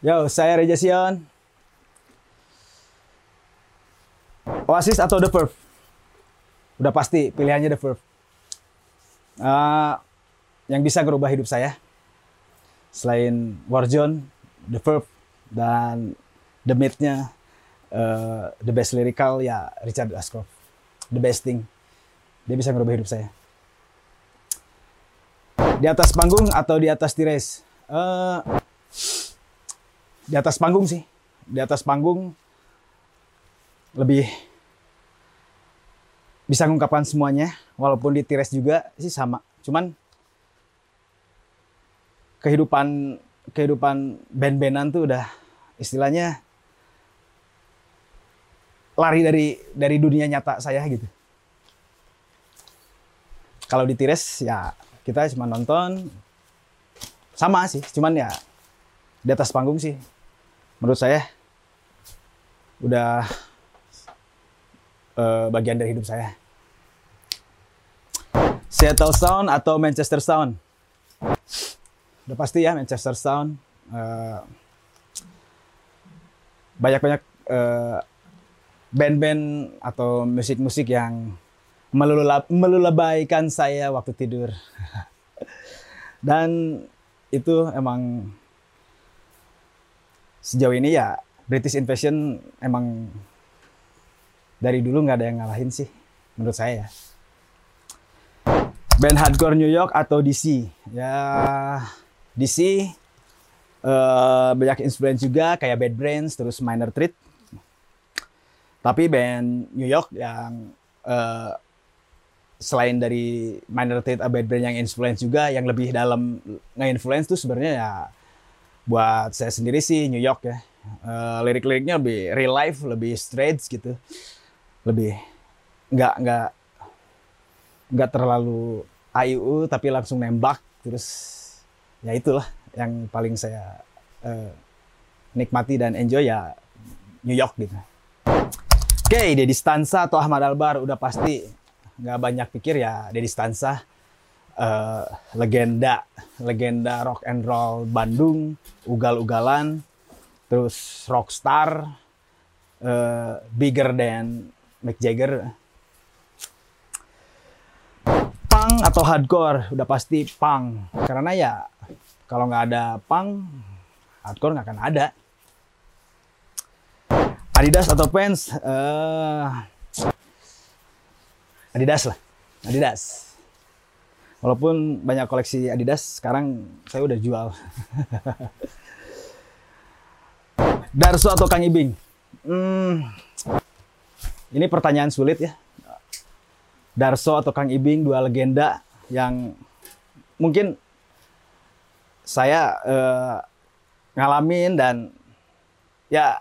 Yo, saya Reja Sion. Oasis atau The Verve? Udah pasti pilihannya The Verve. Uh, yang bisa merubah hidup saya. Selain Warzone, The Verve, dan The Myth-nya, uh, The Best Lyrical, ya Richard Ashcroft. The Best Thing. Dia bisa merubah hidup saya. Di atas panggung atau di atas tires? Uh, di atas panggung sih. Di atas panggung lebih bisa mengungkapkan semuanya. Walaupun di tires juga sih sama. Cuman kehidupan kehidupan band-bandan tuh udah istilahnya lari dari dari dunia nyata saya gitu. Kalau di Tires ya kita cuma nonton sama sih, cuman ya di atas panggung sih menurut saya udah uh, bagian dari hidup saya. Seattle Sound atau Manchester Sound? Udah pasti ya Manchester Sound. Uh, banyak-banyak uh, band-band atau musik-musik yang melulab, melulabaikan saya waktu tidur. Dan itu emang sejauh ini ya British Invasion emang dari dulu nggak ada yang ngalahin sih menurut saya ya. Band hardcore New York atau DC? Ya DC uh, banyak influence juga kayak Bad Brains terus Minor Threat. Tapi band New York yang uh, selain dari minor threat bad brain yang influence juga yang lebih dalam nge-influence tuh sebenarnya ya buat saya sendiri sih New York ya. Uh, lirik-liriknya lebih real life lebih straight gitu. Lebih nggak nggak nggak terlalu IU tapi langsung nembak terus ya itulah yang paling saya uh, nikmati dan enjoy ya New York gitu. Oke, okay, Dedi Stansa atau Ahmad Albar udah pasti nggak banyak pikir ya Dedi Stansa uh, legenda legenda rock and roll Bandung ugal-ugalan terus rockstar uh, bigger than Mick Jagger punk atau hardcore udah pasti punk karena ya kalau nggak ada punk hardcore nggak akan ada Adidas atau Pants uh, Adidas lah. Adidas. Walaupun banyak koleksi Adidas, sekarang saya udah jual. Darso atau Kang Ibing? Hmm, ini pertanyaan sulit ya. Darso atau Kang Ibing, dua legenda yang mungkin saya uh, ngalamin dan ya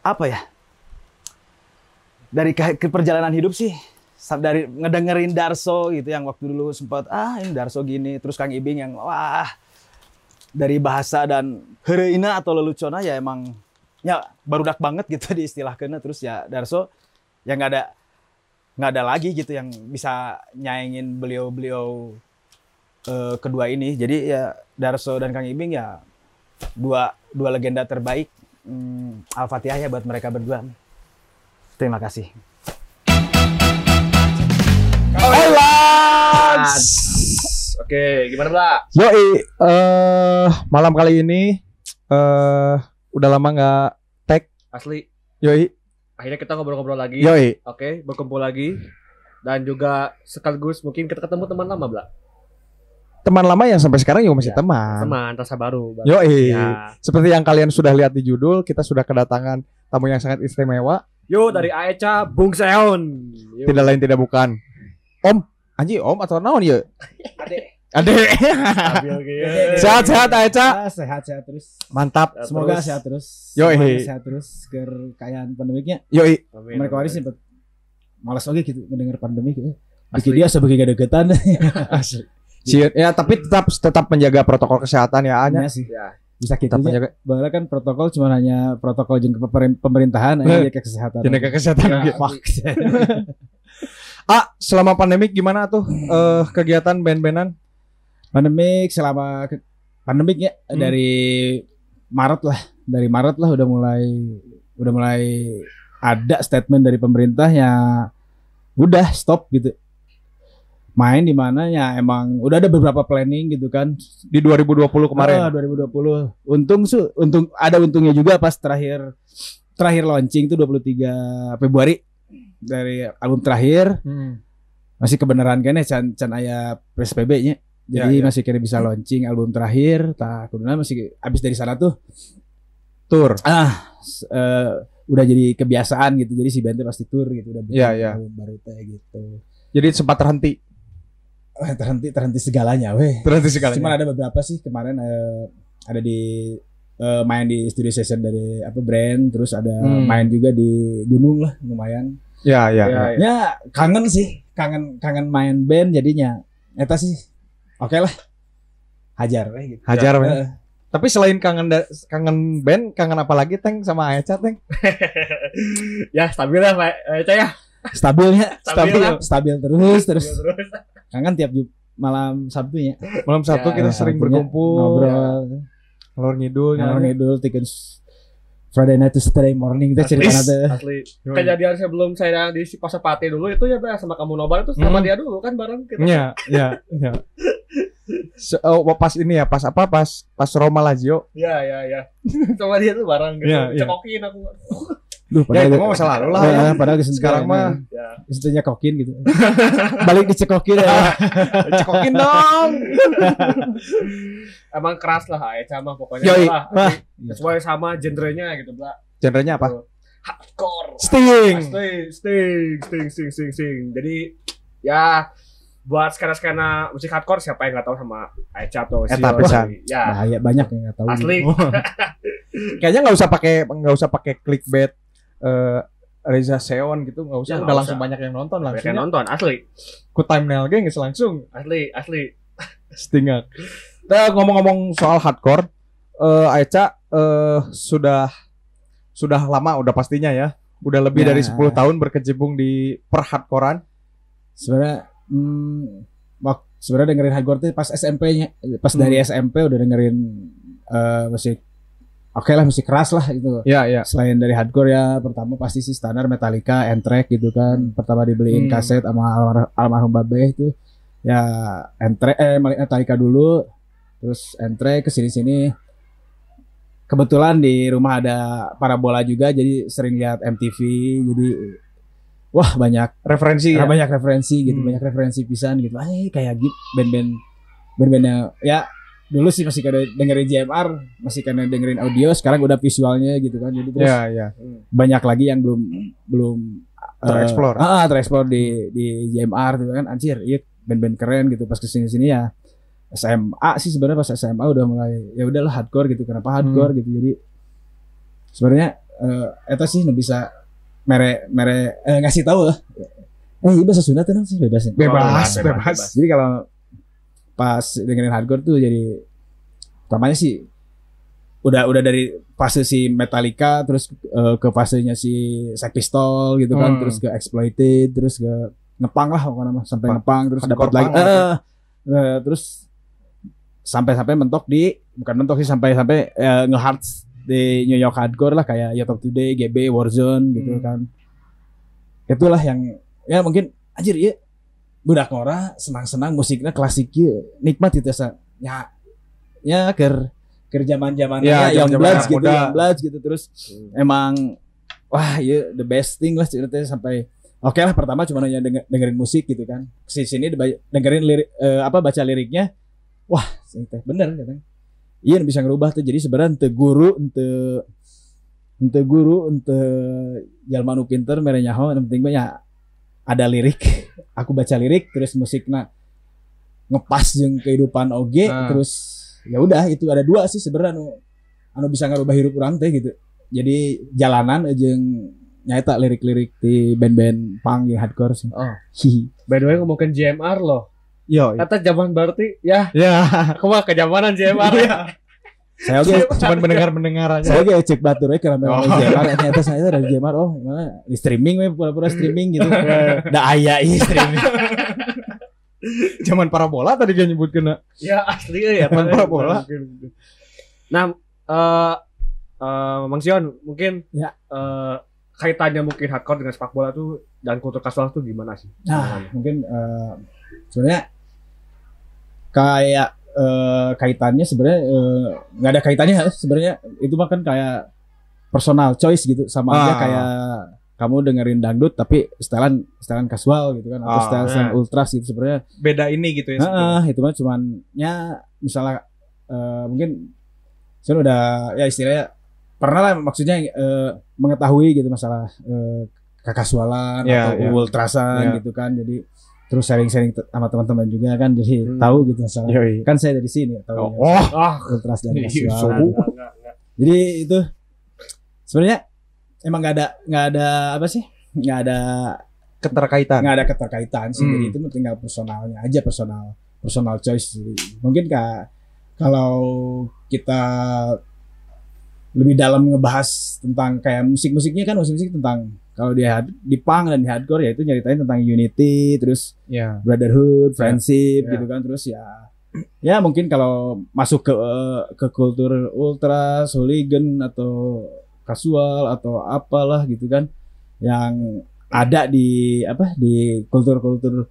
apa ya dari perjalanan hidup sih dari ngedengerin Darso gitu yang waktu dulu sempat ah ini Darso gini. Terus Kang Ibing yang wah dari bahasa dan hereina atau lelucona ya emang ya barudak banget gitu di istilah kena terus ya Darso yang nggak ada nggak ada lagi gitu yang bisa nyaingin beliau-beliau uh, kedua ini. Jadi ya Darso dan Kang Ibing ya dua dua legenda terbaik hmm, Al-Fatihah ya buat mereka berdua. Terima kasih. Oh, Oke, gimana, Bla? Yoi, uh, malam kali ini uh, udah lama nggak tag. Asli. Yoi. Akhirnya kita ngobrol-ngobrol lagi. Yoi. Oke, berkumpul lagi. Dan juga sekaligus mungkin kita ketemu teman lama, Bla. Teman lama yang sampai sekarang juga masih ya, teman. Teman, rasa baru. Yoi. Ya. Seperti yang kalian sudah lihat di judul, kita sudah kedatangan tamu yang sangat istimewa Yo dari Aeca Bung Seon. Tidak lain tidak bukan. Om, anji Om atau naon ya? Ade. Ade. sehat sehat Aeca. Ah, sehat sehat terus. Mantap. Semoga terus. sehat terus. Yo sehat terus ger kayaan pandemiknya. Yo Mereka waris sempat malas oke gitu mendengar pandemi gitu. Bikin dia sebagai gak deketan. Asli. Ya tapi tetap tetap menjaga protokol kesehatan ya Anya. Iya sih. Ya bisa kita menjaga bahwa kan protokol cuma hanya protokol jeng pemerintahan aja ke kesehatan ke kesehatan ya, ah selama pandemik gimana tuh uh, kegiatan band-bandan? Pandemik selama pandemik ya Hmm. dari Maret lah dari Maret lah udah mulai udah mulai ada statement dari pemerintah ya udah stop gitu. Main di mana ya emang udah ada beberapa planning gitu kan. Di 2020 kemarin. Ah, 2020 untung su untung ada untungnya juga pas terakhir terakhir launching tuh 23 Februari dari album terakhir Hmm. masih kebenaran kene can can aya PSBB nya. Jadi Ya, ya. masih kira bisa launching album terakhir. Tah kuduna masih abis dari sana tuh Tour. ah eh, udah jadi kebiasaan gitu. Jadi si band teh pasti tour gitu udah bikin Ya, ya. baru teh gitu. Jadi sempat terhenti. Eh, terhenti terhenti segalanya weh. Terhenti sekali. Cuman ada beberapa sih kemarin eh, ada di eh, main di studio session dari apa brand terus ada Hmm. main juga di gunung lah lumayan. Ya, ya. Ya, ya. ya. Ya kangen sih, kangen kangen main band jadinya. Eta sih oke lah. Hajar we gitu. Hajar, men. Heeh. Tapi selain kangen kangen band, kangen apa lagi Teng sama Aeca Teng? ya stabil lah Pak Eca ya. Stabilnya, Stabil stabil, lah. stabil terus terus. Terus. Kangen tiap malam Sabtunya. Malam Sabtu Ya, kita sering berkumpul, ngobrol, ngalor ngidul, ngalor nyanyi. ngidul tiket Friday night to Saturday morning teh cerita Asli. teh. Asli. Kejadian sebelum saya di Pasapati dulu itu ya Pak, sama kamu nobar itu sama Hmm. dia dulu kan bareng kita. Iya, iya, iya. Se- oh, pas ini ya, pas apa? Pas pas Roma Lazio. Iya iya iya. Sama dia tuh bareng gitu. Iya, iya. Cekokin aku. Duh, Ya, itu mah masa lalu lah. Ya, padahal Sekarang mah Ya. Kesentuhnya kokin gitu. Balik dicekokin ya. cekokin dong. Emang keras lah Eca mah pokoknya Yoi. lah. Wah. Sesuai sama genrenya gitu, Bla. Genrenya apa? Hardcore. Sting. Sting, sting, sting, sting, sting, sting. Jadi ya buat skena-skena musik hardcore siapa yang nggak tahu sama Aeca atau Eta Sio. pisan. Ya, Bahaya banyak yang nggak tahu. asli. Kayaknya nggak usah pakai nggak usah pakai clickbait eh Reza Seon gitu nggak usah Ya, udah langsung usah. banyak yang nonton Banyak langsung yang ya. nonton, asli. ku thumbnail ge geus langsung Asli, asli. Stingak. Nah, ngomong-ngomong soal hardcore, eh Aeca eh sudah sudah lama udah pastinya ya. Udah lebih Ya. dari 10 tahun berkecimpung di perhardcorean. sebenarnya hmm, sebenarnya dengerin hardcore tuh pas SMP-nya pas Hmm. dari SMP udah dengerin eh musik oke lah musik keras lah gitu Ya, ya. selain dari hardcore ya pertama pasti sih standar Metallica, Anthrax gitu kan pertama dibeliin Hmm. kaset sama almar- almarhum Babe itu ya Anthrax eh Metallica dulu terus Anthrax ke sini-sini kebetulan di rumah ada parabola juga jadi sering lihat MTV jadi wah banyak Referensi Ya, ya. banyak referensi gitu, Hmm. banyak referensi pisan gitu. Ah, eh, kayak gitu band-band band-bandnya ya dulu sih masih kada dengerin JMR, masih kada dengerin audio, sekarang udah visualnya gitu kan. Jadi terus Ya, ya. banyak lagi yang belum belum eh, Tereksplor. ah, ah, tereksplor di di JMR gitu kan. Anjir, iya band-band keren gitu pas ke sini-sini ya. SMA sih sebenarnya pas SMA udah mulai ya udahlah hardcore gitu. Kenapa hardcore gitu. Jadi sebenarnya eh eta sih bisa mere mere eh, ngasih tahu lah. Eh, iya bahasa Sunda tuh sih bebas. ya? Bebas, Oh, bebas. Jadi kalau pas dengerin hardcore tuh jadi pertamanya sih udah udah dari fase si Metallica terus eh, ke fasenya si Sex Pistol gitu kan Hmm. terus ke Exploited terus ke ngepang lah pokoknya mah sampai Pang. ngepang terus dapat lagi eh, eh, terus sampai sampai mentok di bukan mentok sih sampai sampai eh, nge-hard di New York hardcore lah kayak Yacht of Today, GB, Warzone gitu Hmm. kan. Itulah yang ya mungkin anjir ya budak ngora senang-senang musiknya klasik nikmat itu sa. Ya ya ker ker zaman zaman Ya, ya, yang anak gitu yang bloods gitu. Terus emang wah ya the best thing lah ceritanya sampai oke lah pertama cuma hanya denger- dengerin musik gitu kan. Si sini dengerin lirik eh, apa baca liriknya wah teh bener katanya. Iya bisa ngerubah tuh. Jadi sebenarnya ente guru ente ente guru ente jalma nu pinter mere nyaho yang penting banyak ada lirik aku baca lirik terus musiknya ngepas jeung kehidupan oge Ah. terus ya udah itu ada dua sih sebenarnya anu anu bisa ngerubah hidup orang teh gitu jadi jalanan jeung nyata lirik-lirik di band-band punk yang hardcore sih. Oh. By the way ngomongin JMR loh. Yo, Kata zaman berarti ya ya. aku mah kejamanan JMR ya. Saya oke Cuman mendengar-mendengar aja. saya oke cek batur we karena Oh. oh. JMR ternyata saya dari JMR oh gimana di streaming we pura-pura streaming gitu. Da aya ih streaming. Zaman parabola tadi kan nyebut kena. Ya asli ya. Emang Pak. bola. Nah, eh eh, Mang Sion, mungkin Ya. eh, kaitannya mungkin hardcore dengan sepak bola tuh dan kultur kasual tuh gimana sih? Nah, mungkin eh, sebenarnya kayak eh, kaitannya sebenarnya eh, nggak ada kaitannya sebenarnya itu mah kan kayak personal choice gitu sama aja Ah. kayak kamu dengerin dangdut tapi setelan setelan kasual gitu kan atau Ah, setelan ya. setelan ultras gitu sebenarnya Beda ini gitu ya. Heeh, itu mah cuman ya misalnya eh, mungkin saya udah ya istilahnya pernah lah maksudnya eh, mengetahui gitu masalah eh, kekasualan Ya, atau ya. ultrasan Ya. gitu kan jadi terus sharing-sharing sama teman-teman juga kan jadi Hmm. tahu gitu masalah Yoi. kan saya dari sini tahu Oh, oh. Ah, ultras so- enggak, enggak, enggak. jadi itu sebenarnya emang nggak ada nggak ada apa sih nggak ada keterkaitan. nggak ada keterkaitan sih Hmm. jadi itu tinggal personalnya aja personal personal choice Jadi, mungkin kak kalau kita lebih dalam ngebahas tentang kayak musik-musiknya kan musik-musik tentang kalau di hard- di punk dan di hardcore ya itu nyeritain tentang unity terus Ya. brotherhood friendship Ya. gitu kan terus ya ya mungkin kalau masuk ke eh, ke kultur ultras hooligan atau kasual atau apalah gitu kan yang ada di apa di kultur-kultur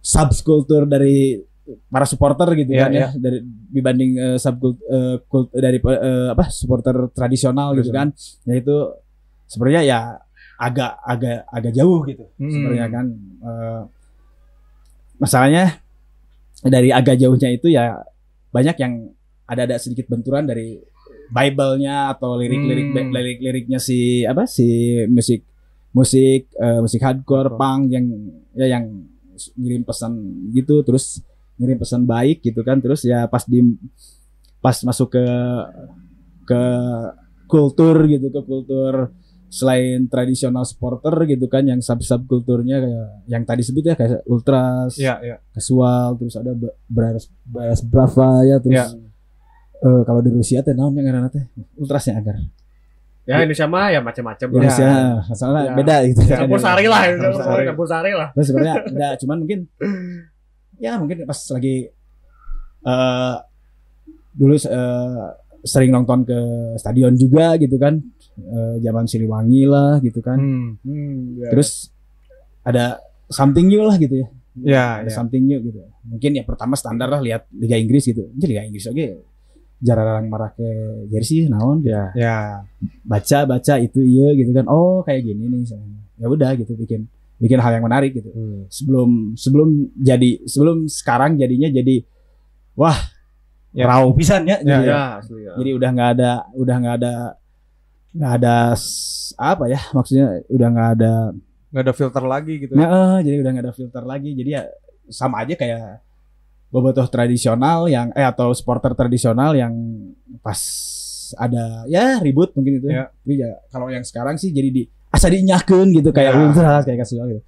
subkultur dari para supporter gitu Iya, kan ya dari dibanding eh, subkultur dari eh, apa supporter tradisional gitu kan ya itu sebenarnya ya agak agak agak jauh gitu Hmm. sebenarnya kan Eh, masalahnya dari agak jauhnya itu ya banyak yang ada-ada sedikit benturan dari Bible-nya atau lirik-lirik Hmm. lirik-liriknya si apa si musik musik eh, musik hardcore punk yang ya yang ngirim pesan gitu terus ngirim pesan baik gitu kan terus ya pas di pas masuk ke ke kultur gitu ke kultur selain tradisional supporter gitu kan yang sub subkulturnya kayak yang tadi sebut ya kayak ultras Ya, ya. casual terus ada Bras Bras Brava ya terus Ya. eh, kalau di Rusia teh naon yang ngaranna teh ultrasnya agar Ya Indonesia mah ya macam-macam lah. Indonesia masalahnya Ya. beda gitu kan Campur sari lah, Campur sari. sari, campur sari lah. Terus sebenarnya enggak cuman mungkin ya mungkin pas lagi eh dulu eh, sering nonton ke stadion juga gitu kan. Eh, zaman Siliwangi lah gitu kan. Hmm. Hmm, ya. terus ada something new lah gitu ya. Ya, ada ya. something new gitu. Mungkin ya pertama standar lah lihat Liga Inggris gitu. Ini Liga Inggris oke. Jarang marah ke jersey naon ya. Ya. baca baca itu iya gitu kan. Oh kayak gini nih. Ya udah gitu bikin bikin hal yang menarik gitu. Hmm. sebelum sebelum jadi sebelum sekarang jadinya jadi wah Ya. raw pisan ya, Ya, jadi, Ya, asli ya. jadi udah nggak ada udah nggak ada nggak ada apa ya maksudnya udah nggak ada Nggak ada filter lagi gitu. Nah, eh, jadi udah nggak ada filter lagi. Jadi ya sama aja kayak bobotoh tradisional yang eh atau supporter tradisional yang pas ada ya ribut mungkin itu. Ya. Tapi ya kalau yang sekarang sih jadi di asa dinyahkeun gitu kayak Ya. ultras kayak kasual gitu.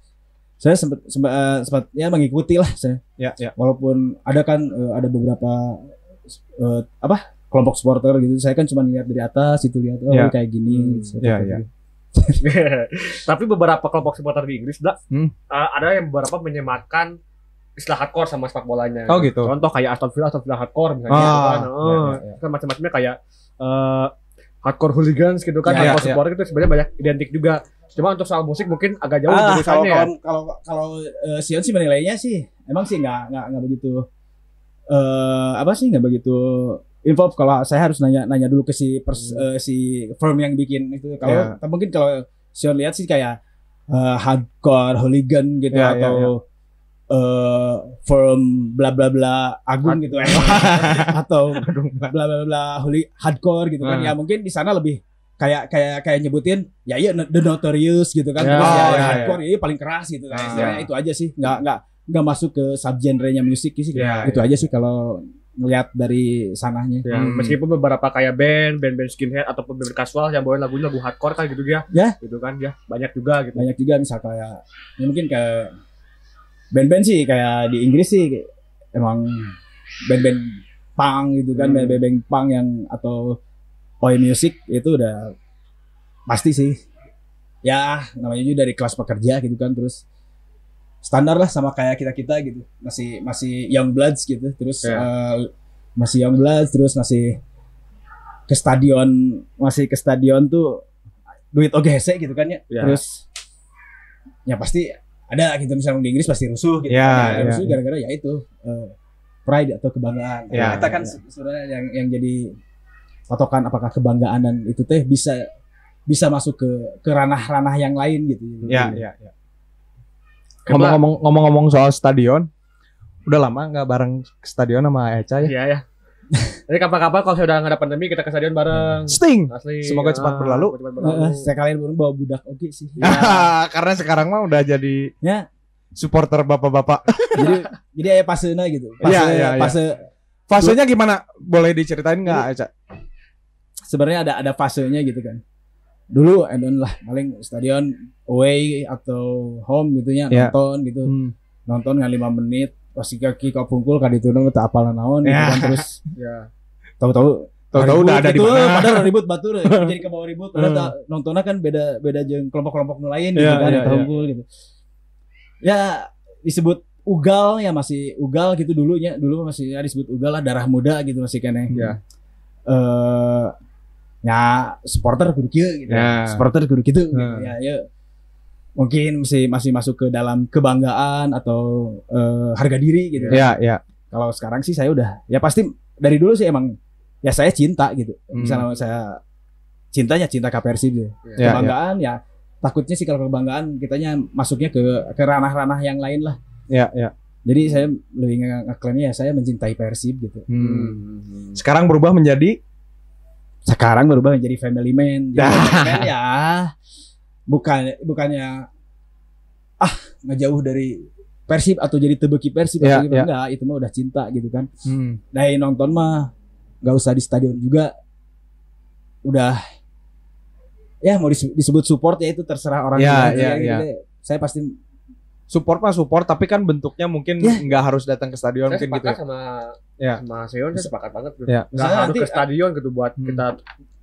Saya sempat sempat eh, sempat ya mengikuti lah saya. Ya, ya. Walaupun ada kan eh, ada beberapa eh, apa kelompok supporter gitu. Saya kan cuma lihat dari atas itu lihat oh Ya. kayak gini. Hmm. Ya, gitu. ya. Tapi beberapa kelompok supporter di Inggris, dah, Hmm. eh, ada yang beberapa menyematkan istilah hardcore sama sepak bolanya. Oh, gitu. Contoh kayak Aston Villa, Aston Villa hardcore misalnya. Ah, gitu kan. ya, Eh, ya, ya. kan macam-macamnya kayak eh, hardcore hooligans gitu kan, Ya, hardcore ya, supporter itu sebenarnya banyak identik juga. Cuma untuk soal musik mungkin agak jauh Ah, kalau ya. kalau kalau kalau eh, Sion sih menilainya sih emang sih nggak nggak nggak begitu eh apa sih nggak begitu involve kalau saya harus nanya nanya dulu ke si pers, eh, si firm yang bikin itu. Kalau Ya. mungkin kalau Sion lihat sih kayak eh, hardcore hooligan gitu Ya, ya, atau eh firm bla bla bla agung gitu. Atau bla bla bla hooli hardcore gitu kan. Ah. ya mungkin di sana lebih kayak kayak kayak nyebutin ya iya the notorious gitu kan. Ya, terus ya, oh, ya, ya, hardcore ya, paling keras gitu kan. Ah. Istilahnya itu aja sih. Nggak nggak nggak masuk ke subgenrenya musik sih Ya, itu aja sih kalau ngelihat dari sananya Ya, Hmm. meskipun beberapa kayak band, band-band skinhead ataupun band kasual yang bawain lagunya lagu hardcore kan gitu ya. Ya. Gitu kan ya. Banyak juga gitu. banyak juga misal kayak ya mungkin ke band-band sih kayak di Inggris sih emang band-band punk gitu kan Hmm. band-band punk yang atau oi music itu udah pasti sih ya namanya juga dari kelas pekerja gitu kan terus standar lah sama kayak kita kita gitu masih masih young bloods gitu terus Ya. eh, masih young bloods terus masih ke stadion masih ke stadion tuh duit oke gitu kan ya Ya. terus ya pasti ada gitu misalnya di Inggris pasti rusuh gitu Ya, kan. ya, rusuh gara-gara ya itu eh, pride atau kebanggaan Ya, kita kan ya. se- sebenarnya yang yang jadi patokan apakah kebanggaan dan itu teh bisa bisa masuk ke ke ranah-ranah yang lain gitu Ya, ya, ya. Kedua- Ngomong-ngomong ngomong-ngomong soal stadion, udah lama nggak bareng ke stadion sama Eca ya? Iya ya. Jadi kapan-kapan kalau sudah nggak ada pandemi kita ke stadion bareng. Sting. Asli. Semoga cepat Ah, berlalu. cepat berlalu. eh, saya kalian baru bawa budak oke sih Karena sekarang mah udah jadi Ya. supporter bapak-bapak. jadi jadi ya pasena gitu fase Iya, iya, iya. fase Fasenya gimana? Boleh diceritain nggak, Eca? sebenarnya ada ada fasenya gitu kan dulu and lah paling stadion away atau home gitu ya Ya. nonton gitu Hmm. nonton nggak lima menit pasti kaki kau pungkul kadi itu nang tak apalan naon gitu Ya. kan terus Ya. tahu-tahu Tahu-tahu udah ada di gitu, mana. padahal ribut batur jadi ke bawah ribut padahal Hmm. tak- nontonnya kan beda beda jeung kelompok-kelompok nu lain gitu Iya, kan iya, yang unggul gitu ya disebut ugal ya masih ugal gitu dulunya dulu masih ya disebut ugal lah darah muda gitu masih kene Iya. eh ya supporter kudu kieu gitu Ya. supporter kudu gitu, gitu. Hmm. ya ya mungkin masih masih masuk ke dalam kebanggaan atau eh, harga diri gitu Ya, ya. kalau sekarang sih saya udah ya pasti dari dulu sih emang ya saya cinta gitu Hmm. misalnya saya cintanya cinta ke Persib gitu. Ya, kebanggaan ya takutnya sih kalau kebanggaan kitanya masuknya ke ke ranah-ranah yang lain lah Ya, ya. jadi saya lebih nge- ngeklaimnya ya saya mencintai Persib gitu Hmm. Hmm. Sekarang berubah menjadi sekarang berubah menjadi family man Jadi family man ya bukan bukannya ah ngejauh dari Persib atau jadi tebeki Persib Ya, atau gimana ya. enggak itu mah udah cinta gitu kan hmm. dari nonton mah nggak usah di stadion juga udah ya mau dis- disebut support ya itu terserah orang Ya, juga. ya, Jadi ya. kita- saya pasti support mah support tapi kan bentuknya mungkin Ya. nggak harus datang ke stadion Saya mungkin gitu ya. sama Ya. sama Seon saya sepakat banget gitu. Ya. Nggak harus nanti- ke stadion gitu buat Hmm. kita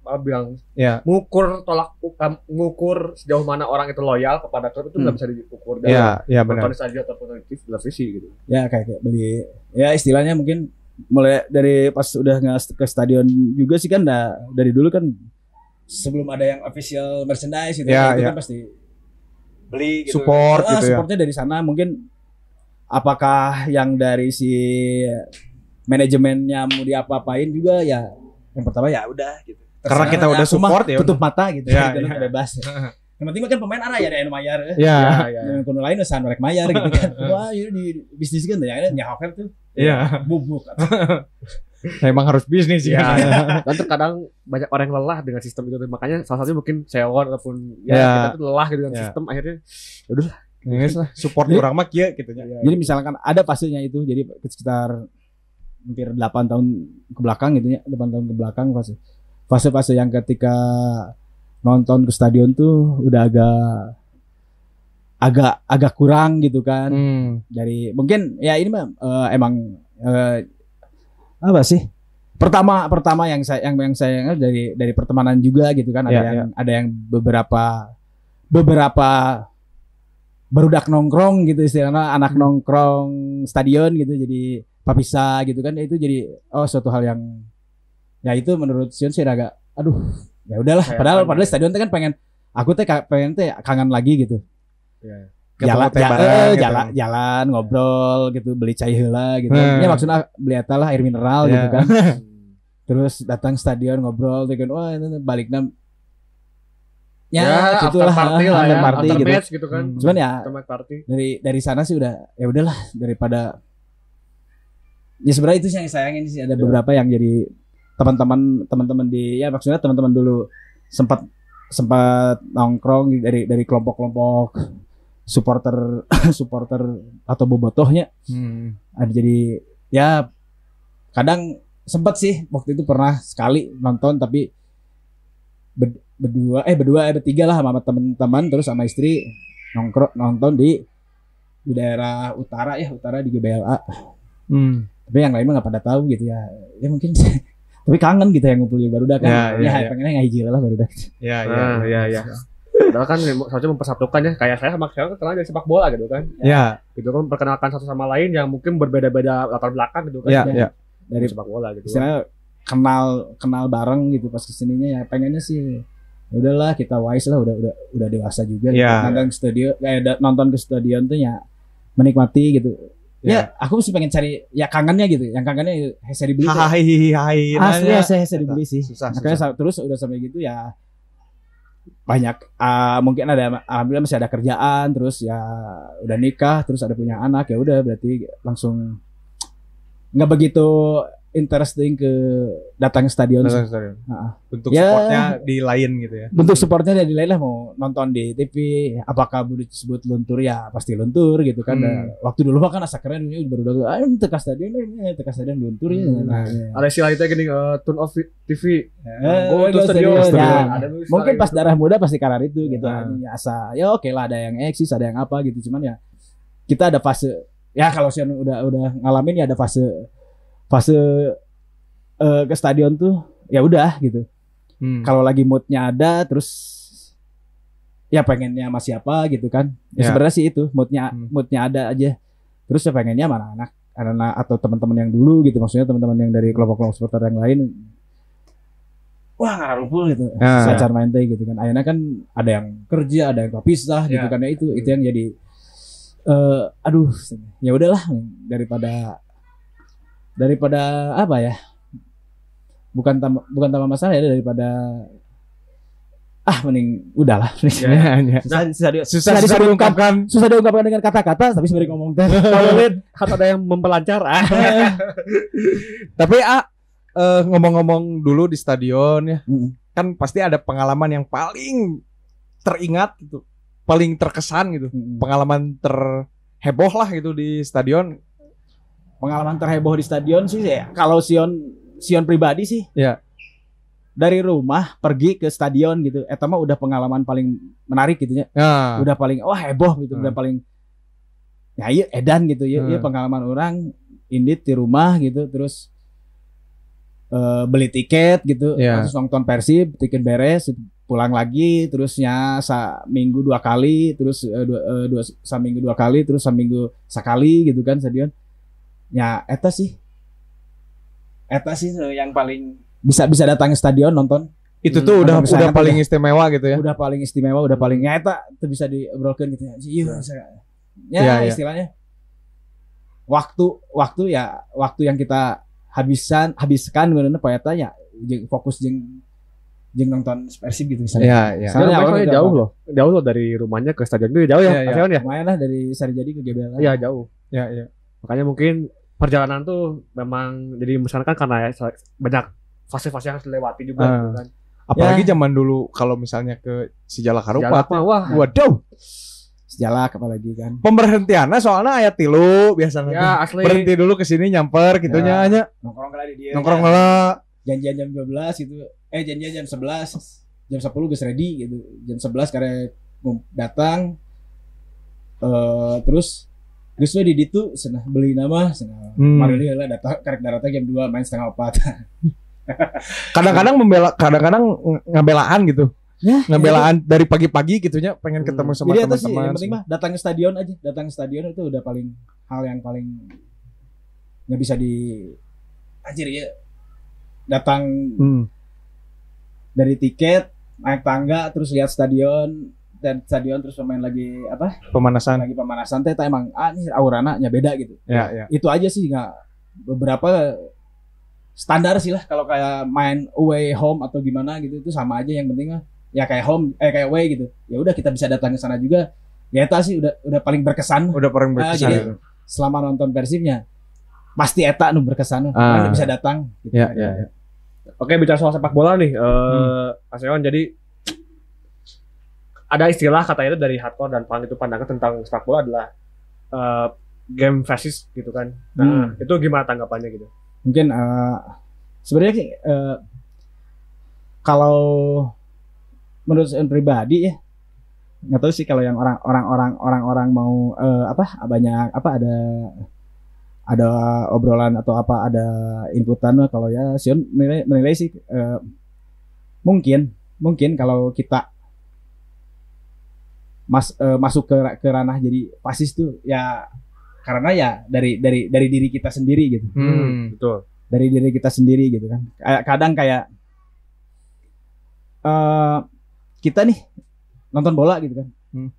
apa bilang Ya. ngukur tolak um, ngukur sejauh mana orang itu loyal kepada klub itu nggak Hmm. bisa diukur dari Ya, ya nonton stadion ataupun televisi gitu. ya kayak, kayak beli ya istilahnya mungkin mulai dari pas udah nggak ke stadion juga sih kan dah, dari dulu kan sebelum ada yang official merchandise gitu Ya, itu ya. kan pasti beli gitu Support Ah, gitu ya. supportnya dari sana mungkin apakah yang dari si manajemennya mau diapa-apain juga ya yang pertama ya udah gitu Karena kita udah support ya tutup mata gitu Ya, gitu ya. bebas yang penting kan pemain arah ya ada yang mayar. Ya. Ya, ya. yang kuno lain usaha mereka mayar gitu kan wah ini di bisnis kan ya ya hotel tuh Iya. bubuk Emang harus bisnis ya. Ya, ya. Dan terkadang banyak orang yang lelah dengan sistem itu. Makanya salah satunya mungkin Seon ataupun ya, Ya. kita tuh lelah gitu dengan Ya. sistem akhirnya Nges lah, support orang mah kieu gitu nya. jadi misalkan ada fasenya itu jadi sekitar hampir 8 tahun ke belakang gitu ya 8 tahun ke belakang fase fase-fase yang ketika nonton ke stadion tuh udah agak agak agak kurang gitu kan Hmm. dari mungkin ya ini mah eh, emang eh, apa sih pertama pertama yang saya yang yang saya ingat dari dari pertemanan juga gitu kan ada Ya, yang ada yang beberapa beberapa barudak nongkrong gitu istilahnya anak Hmm. nongkrong stadion gitu jadi papisa gitu kan itu jadi oh suatu hal yang ya itu menurut Sion sih agak aduh ya udahlah Kayak padahal padahal stadion teh kan pengen aku teh pengen teh kangen lagi gitu ya. jalan Ketemu teh ja- bareng eh, gitu. jalan jalan ngobrol gitu beli cai heula gitu Hmm. ya maksudnya beli eta lah air mineral Ya. gitu kan terus datang stadion ngobrol tuh kan wah ini balik nam ya, after gitulah party ah, lah ya, party gitu gitu kan. Hmm. cuman ya party. dari dari sana sih udah ya udahlah daripada ya sebenarnya itu sih yang sayangin sih ada beberapa yang jadi teman-teman teman-teman di ya maksudnya teman-teman dulu sempat sempat nongkrong dari dari kelompok-kelompok supporter supporter atau bobotohnya Hmm. ada jadi ya kadang sempat sih waktu itu pernah sekali nonton tapi ber- berdua eh berdua eh bertiga lah sama teman-teman terus sama istri nongkrong nonton di di daerah utara ya utara di GBLA Hmm. Tapi yang lain mah nggak pada tahu gitu ya ya mungkin tapi kangen gitu yang ngumpul di Barudak kan Ya, ya, ya, ya. pengennya nggak hijil lah Barudak Ya, ya. Ah, ya, ya. Padahal kan seharusnya mempersatukan ya kayak saya sama saya kenal dari sepak bola gitu kan. Ya, Gitu kan perkenalkan satu sama lain yang mungkin berbeda-beda latar belakang gitu kan. ya, Dari ya. dari sepak bola gitu. istilahnya kenal kenal bareng gitu pas ke sininya ya pengennya sih ya udahlah kita wise lah udah udah udah dewasa juga gitu. Iya. nonton ke studio kayak da- nonton ke stadion tuh ya menikmati gitu Iya. ya aku sih pengen cari ya kangennya gitu yang kangennya hese dibeli. Hai hai asli hese hese dibeli sih Susah, makanya susah. sa- terus udah sampai gitu ya banyak ah, mungkin ada alhamdulillah masih ada kerjaan terus ya udah nikah terus ada punya anak ya udah berarti langsung nggak begitu interesting ke datang ke stadion sih. Susah, susah. Ah. Bentuk Ya. supportnya di lain gitu ya. bentuk supportnya dari lain lah mau nonton di TV apakah disebut luntur ya pasti luntur gitu kan Hmm. Nah, waktu dulu mah kan asa keren ya, baru udah ayo teka stadion eh teka stadion luntur ya Hmm. nah, ya. Ada istilah itu gini eh, turn off TV. Eh, Go to go stadion. stadion. Stadion. Ya, Ada istilah mungkin pas darah muda pasti karar itu gitu Nah. Ini asa ya oke lah ada yang eksis ada yang apa gitu cuman ya kita ada fase ya kalau sih udah udah ngalamin ya ada fase fase eh, ke stadion tuh ya udah gitu Hmm. kalau lagi moodnya ada terus ya pengennya sama siapa gitu kan ya, Ya. sebenarnya sih itu moodnya Hmm. moodnya ada aja terus ya pengennya mana anak anak atau teman-teman yang dulu gitu maksudnya teman-teman yang dari kelompok-kelompok supporter yang lain wah ngarumpul gitu Ya. secara main teh gitu kan akhirnya kan ada yang kerja ada yang kepisah gitu Ya. kan ya itu itu yang jadi eh aduh ya udahlah daripada daripada apa ya bukan tambah bukan tambah masalah ya daripada ah mending udahlah Ya, ya. susah, susah, Susah, susah susah diungkapkan. susah diungkapkan dengan kata-kata tapi sebenarnya ngomong teh Kalau lihat harus ada yang mempelancar. Ah. Tapi ah eh, ngomong-ngomong dulu di stadion ya, Mm. kan pasti ada pengalaman yang paling teringat gitu, paling terkesan gitu, Mm. pengalaman terheboh lah gitu di stadion. Pengalaman terheboh di stadion sih ya kalau Sion Sion pribadi sih. Ya. dari rumah pergi ke stadion gitu. Eta mah udah pengalaman paling menarik gitu ya. Nah, udah paling wah heboh gitu. Hmm. udah paling ya iya edan gitu ya. Iya Hmm. pengalaman orang indit di rumah gitu. Terus eh, beli tiket gitu. Ya. terus nonton Persib tiket beres pulang lagi. Terusnya sa minggu dua kali. Terus eh, dua, eh, dua sa minggu dua kali. Terus sa minggu sekali gitu kan stadion ya eta sih eta sih yang paling bisa bisa datang ke stadion nonton itu Hmm, tuh udah atau misalnya udah paling istimewa gitu ya. udah paling istimewa udah paling ya eta tuh bisa diobrolkan gitu ya iya ya Iya, iya. istilahnya waktu waktu ya waktu yang kita habisan habiskan bener pak eta ya jeung fokus jeung jeung nonton Persib gitu misalnya Iya, iya. Soalnya awalnya jauh loh. Jauh loh dari rumahnya ke stadion itu jauh ya. Iya, iya. Ya? lumayan lah dari Sarijadi ke GBL Iya jauh. Ya, ya. Makanya mungkin perjalanan tuh memang jadi misalkan karena ya banyak fase-fase yang harus dilewati juga gitu kan. Apalagi zaman dulu kalau misalnya ke si Jalak Jalan Harupat. mah, wah. Waduh, sejalak apalagi kan pemberhentiannya soalnya ayat tilu biasanya. Ya asli. Berhenti dulu ke sini nyamper gitu Ya. nya nongkrong kali di dia Nongkrong lah. janjian jam 12 gitu eh janjian jam 11 jam 10 geus ready gitu jam 11 karena datang eh terus geus we di ditu cenah beli nama cenah Hmm. mari deui lah datang karek datang jam 2 main setengah 4 Kadang-kadang membela kadang-kadang ng- ngabelaan gitu. ya Ngabelaan dari pagi-pagi gitu nya pengen ketemu sama jadi itu sih teman-teman. yang penting mah datang ke stadion aja datang ke stadion itu udah paling hal yang paling nggak bisa di anjir ya datang Hmm. dari tiket naik tangga terus lihat stadion dan stadion terus pemain lagi apa Pemanasan. lagi pemanasan teh teh emang ah ini aurana nya beda gitu Ya, ya. itu aja sih nggak beberapa standar sih lah kalau kayak main away home atau gimana gitu itu sama aja yang penting mah ya kayak home eh kayak away gitu ya udah kita bisa datang ke sana juga ya itu sih udah udah paling berkesan Udah paling Ah, berkesan. jadi- gitu. selama nonton persibnya pasti eta nu berkesan Ah. karena bisa datang gitu. Ya, ya, ya. Oke bicara soal sepak bola nih, eh Asean jadi ada istilah katanya itu dari hardcore dan punk itu pandangan tentang sepak bola adalah eh, game fasis gitu kan. Nah itu gimana tanggapannya gitu? mungkin eh, sebenarnya sih eh, kalau menurut saya pribadi ya nggak tahu sih kalau yang orang orang orang orang orang mau eh, apa banyak apa ada ada obrolan atau apa ada inputan kalau ya Sion menilai, menilai sih eh, mungkin mungkin kalau kita mas eh, masuk ke ke ranah jadi pasis tuh ya karena ya dari dari dari diri kita sendiri gitu Hmm. betul. dari diri kita sendiri gitu kan kayak kadang kayak eh kita nih nonton bola gitu kan Hmm.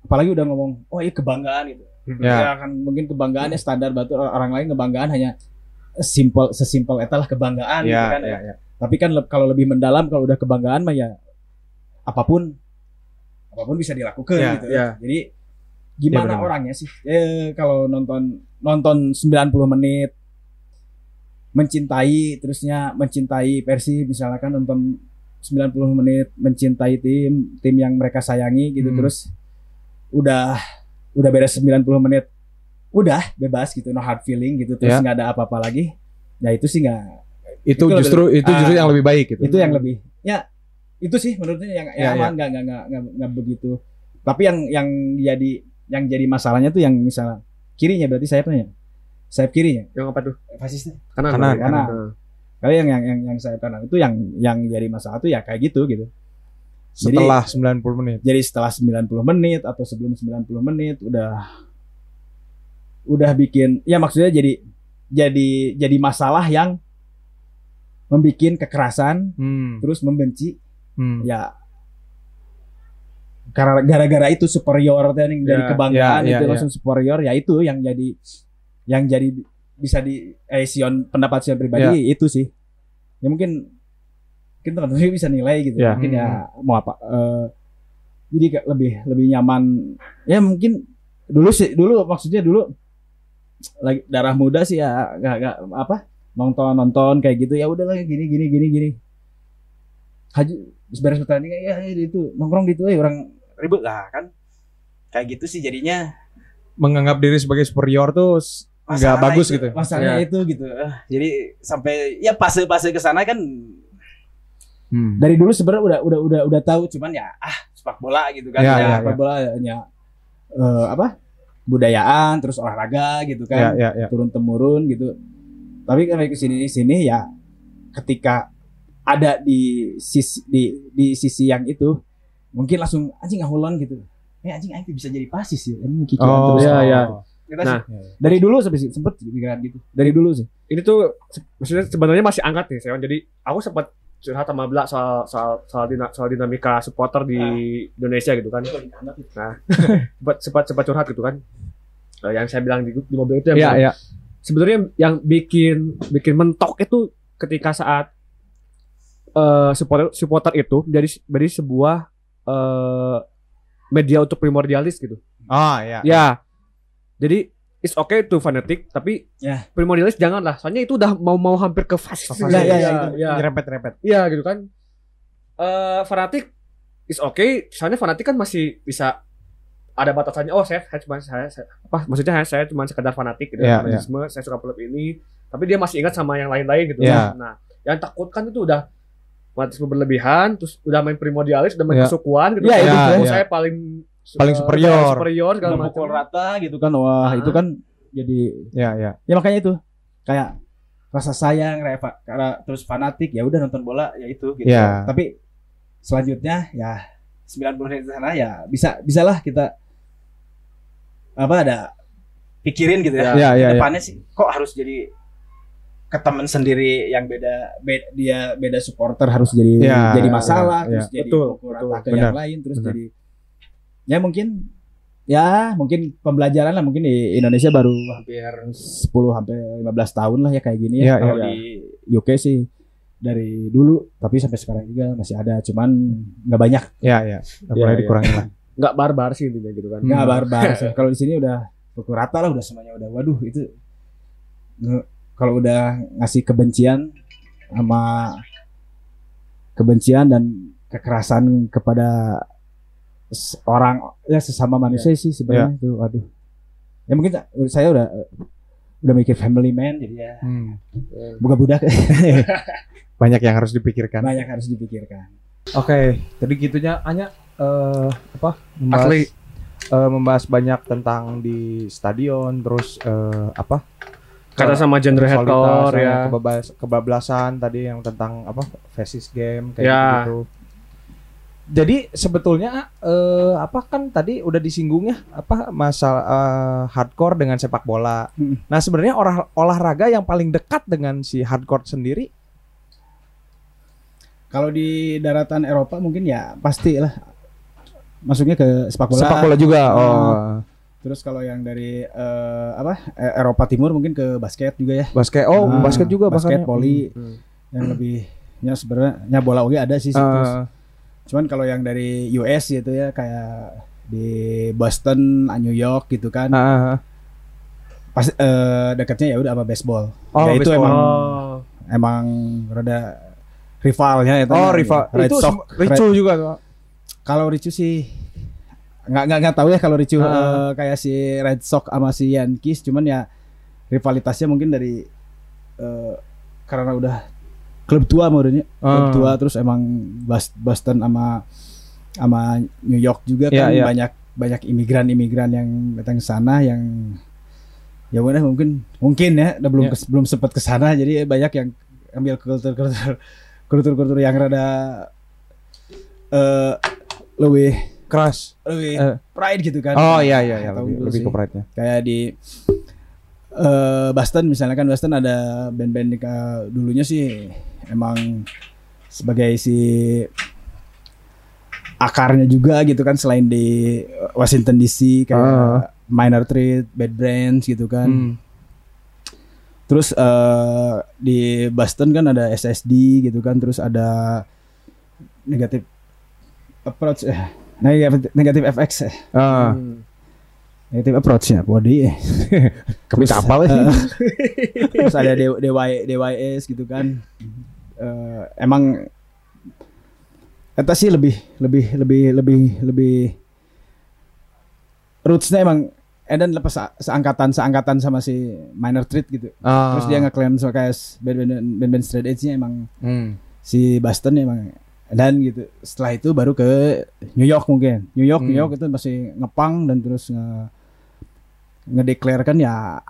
apalagi udah ngomong oh iya kebanggaan gitu Ya. ya kan mungkin kebanggaannya standar batu orang lain kebanggaan hanya simple sesimpel etalah kebanggaan gitu Ya, kan ya, ya. tapi kan le- kalau lebih mendalam kalau udah kebanggaan mah ya apa pun apa pun bisa dilakukan Ya, gitu ya. jadi Ya, gimana benar. orangnya sih eh kalau nonton nonton 90 menit mencintai terusnya mencintai Persib misalkan nonton 90 menit mencintai tim tim yang mereka sayangi gitu Hmm. terus udah udah beres 90 menit udah bebas gitu no hard feeling gitu terus Ya. nggak ada apa-apa lagi ya itu sih nggak Itu, Itu justru itu justru ah, yang lebih baik gitu. itu yang lebih ya itu sih menurutnya yang Ya, aman nggak nggak nggak nggak nggak begitu tapi yang yang jadi yang jadi masalahnya tuh yang misalnya kirinya berarti sayapnya ya sayap kirinya Yang apa tuh? fasisnya Kanan. Kanan, kanan. Nah. kalau yang yang yang yang sayap kanan itu yang yang jadi masalah tuh ya kayak gitu gitu Jadi- Setelah 90 menit. jadi setelah 90 menit atau sebelum 90 menit udah udah bikin ya maksudnya jadi jadi jadi masalah yang membikin kekerasan Hmm. terus membenci Hmm. ya. Karena gara-gara itu superior dari dari Ya, kebanggaan ya, ya, itu ya. langsung superior ya itu yang jadi yang jadi bisa di eh, Sion pendapat Sion pribadi itu sih. Ya mungkin mungkin teman-teman bisa nilai gitu. Ya. mungkin ya mau apa eh, jadi lebih lebih nyaman. Ya mungkin dulu sih dulu maksudnya dulu lagi darah muda sih ya gak, gak apa nonton nonton kayak gitu ya udahlah gini gini gini gini. Haji beres pertandingan ya ya, itu nongkrong gitu eh orang ribet lah kan kayak gitu sih jadinya Menganggap diri sebagai superior tuh nggak bagus itu, gitu. masalahnya Ya. itu gitu Ah, jadi sampai ya fase-fase ke sana kan Hmm. dari dulu sebenarnya udah udah udah udah tahu cuman ya ah sepak bola gitu kan Ya, ya, ya, sepak ya. bola hanya eh, apa budayaan terus olahraga gitu Ya, kan ya, ya. turun temurun gitu tapi kan ke sini sini ya ketika ada di sisi di di sisi yang itu mungkin langsung anjing ngahulan gitu eh anjing anjing bisa jadi pasis ya ini kikiran Oh, terus ya, ya. Kita Nah. sih- dari dulu sampai sih sempet pikiran gitu dari dulu sih Ini tuh maksudnya sebenarnya masih hangat nih, Seon. Jadi aku sempat curhat sama Bla soal soal soal, dina- soal dinamika supporter di Indonesia gitu kan. Sempat sempat sempat curhat gitu kan. Eh, yang saya bilang di, di mobil itu yang Ya, ya. sebenarnya yang bikin bikin mentok itu ketika saat eh, supporter supporter itu menjadi menjadi sebuah eh, media untuk primordialis gitu. Oh, ya. Ya. Jadi it's okay to fanatic tapi Ya. primordialis janganlah. Soalnya itu udah mau mau hampir ke fasis. Ke fasis. Ya, ya, ya, Iya, itu. iya. Nyerempet-nyerempet. Iya gitu kan. Eh fanatik is okay. Soalnya fanatik kan masih bisa ada batasannya. Oh saya, saya cuma saya, saya- apa maksudnya saya, saya cuma sekedar fanatik gitu. Iya, fanatisme. Saya suka klub ini. Tapi dia masih ingat sama yang lain-lain gitu. Iya. Nah yang takutkan itu udah fanatisme berlebihan. Terus udah main primordialis, udah main Iya. kesukuan gitu. Iya, iya, Oh, iya. saya paling Paling eh, superior. superior segala memukul macam. rata gitu kan wah Ah. itu kan jadi Ya, ya. ya makanya itu kayak rasa sayang reva karena terus fanatik ya udah nonton bola ya itu gitu Ya. tapi selanjutnya ya 90 menit di sana ya bisa bisalah kita apa ada pikirin gitu ya, Ya, ya, ya. depannya sih kok harus jadi ke temen sendiri yang beda, beda dia beda supporter harus jadi Ya, jadi ya, masalah ya, terus ya. jadi Betul, pukul betul. rata ke Benar, yang lain terus benar. jadi ya mungkin ya mungkin pembelajaran lah mungkin di Indonesia baru hampir 10 hampir 15 tahun lah ya kayak gini ya, Ya, kalau ya. di UK sih dari dulu tapi sampai sekarang juga masih ada cuman nggak banyak Ya, ya. Udah Ya, mulai ya. lah. Nggak barbar sih intinya gitu kan. nggak Hmm. barbar kalau di sini udah pukul rata lah udah semuanya udah waduh itu kalau udah ngasih kebencian sama kebencian dan kekerasan kepada orang ya sesama manusia sih sebenarnya itu waduh ya mungkin saya udah udah mikir family man jadi ya Hmm. buka budak Banyak yang harus dipikirkan. banyak harus dipikirkan Oke, jadi gitunya hanya eh apa? Membahas, Asli. eh, membahas banyak tentang di stadion, terus eh, apa? Kata sama genre hardcore ya. kebabas- kebablasan tadi yang tentang apa? Fasis game kayak Ya. gitu. Jadi sebetulnya eh, apa kan tadi udah disinggung ya apa masalah eh, hardcore dengan sepak bola. Mm. Nah sebenarnya olah, olahraga yang paling dekat dengan si hardcore sendiri Kalau di daratan Eropa mungkin ya pasti lah masuknya ke sepak bola. sepak bola juga. Ah. Oh Terus kalau yang dari eh, apa E- Eropa Timur mungkin ke basket juga ya. basket. Oh Ah, basket juga basket bahkan. poli Hmm. yang lebih ya sebenarnya ya bola oke ada sih. Terus. Cuman kalau yang dari US gitu ya kayak di Boston, New York gitu kan. Ah. Pas eh, dekatnya ya udah sama baseball. Oh, ya itu baseball. emang Oh. emang rada rivalnya itu. Oh rival Red itu Sox. ricu juga tuh. Kalau Ricu sih nggak nggak nggak tahu ya kalau Ricu eh, kayak si Red Sox sama si Yankees cuman ya rivalitasnya mungkin dari eh, karena udah klub tua modenya klub Ah. tua terus emang Boston sama sama New York juga Iya, kan iya. banyak banyak imigran-imigran yang datang ke sana yang ya udah mungkin mungkin ya udah belum Iya. kes- belum sempat ke sana jadi banyak yang ambil kultur-kultur kultur-kultur yang rada eh lebih Keras. lebih Eh. pride gitu kan. Oh iya iya iya lebih, dulu lebih sih. ke pride-nya. Kayak di eh Boston misalnya kan Boston ada band-band ka- dulunya sih emang sebagai si akarnya juga gitu kan selain di Washington DC kayak Ah. Minor Threat, Bad Brains gitu kan. Hmm. Terus eh di Boston kan ada SSD gitu kan, terus ada negatif approach eh negatif negatif FX eh. Ah, Hmm. Negatif approach ya, body kami kapal Eh, terus ada D- DY, DYS gitu kan. Eh, emang kata sih lebih lebih lebih lebih lebih rootsnya emang Eden lepas se- seangkatan seangkatan sama si Minor Threat gitu. Ah. Terus dia ngeklaim so kayak band-band band-band straight edge-nya emang Hmm. si Boston emang dan gitu. Setelah itu baru ke New York mungkin. New York, New Hmm. York itu masih ngepang dan terus nge ngedeklarkan ya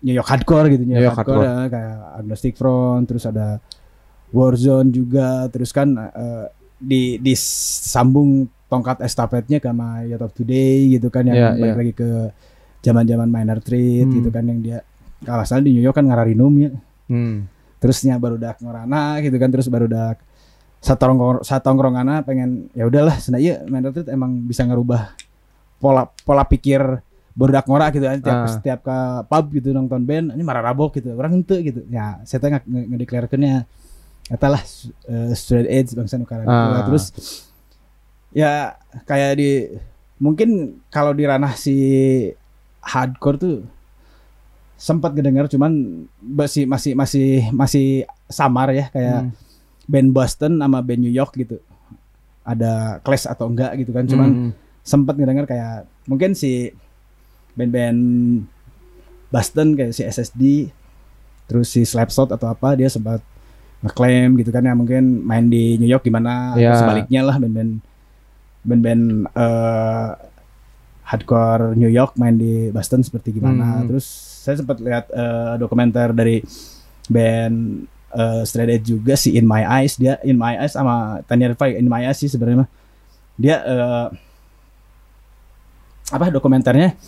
New York hardcore gitu, New New York, York hardcore, ya, kayak Agnostic Front, terus ada Warzone juga, terus kan eh, di disambung tongkat estafetnya sama Yacht of Today gitu kan yang Iya, balik iya. lagi ke zaman-zaman minor threat Hmm. gitu kan yang dia kalau salah di New York kan ngararinum ya Hmm. terusnya baru dak ngorana gitu kan terus baru dak satongkrong satongkrongana pengen ya udahlah sana iya minor threat emang bisa ngerubah pola pola pikir baru dak ngora gitu kan setiap Ah. setiap ke pub gitu nonton band ini marah rabok gitu orang ente gitu ya saya tengah ngedeklarkannya katalah uh, straight edge bangsa nukara Ah. terus ya kayak di mungkin kalau di ranah si hardcore tuh sempat kedengar cuman masih masih masih masih samar ya kayak Hmm. Band Boston sama band New York gitu ada clash atau enggak gitu kan cuman Hmm. sempat ngedenger kayak mungkin si band-band Boston kayak si SSD terus si Slapshot atau apa dia sempat ngeklaim gitu kan ya mungkin main di New York gimana atau Ya. sebaliknya lah band-band band-band eh, hardcore New York main di Boston seperti gimana Hmm. terus saya sempat lihat eh, dokumenter dari band eh, Straight Edge juga si In My Eyes dia In My Eyes sama Tanya Rifai In My Eyes sih sebenarnya dia eh, apa dokumenternya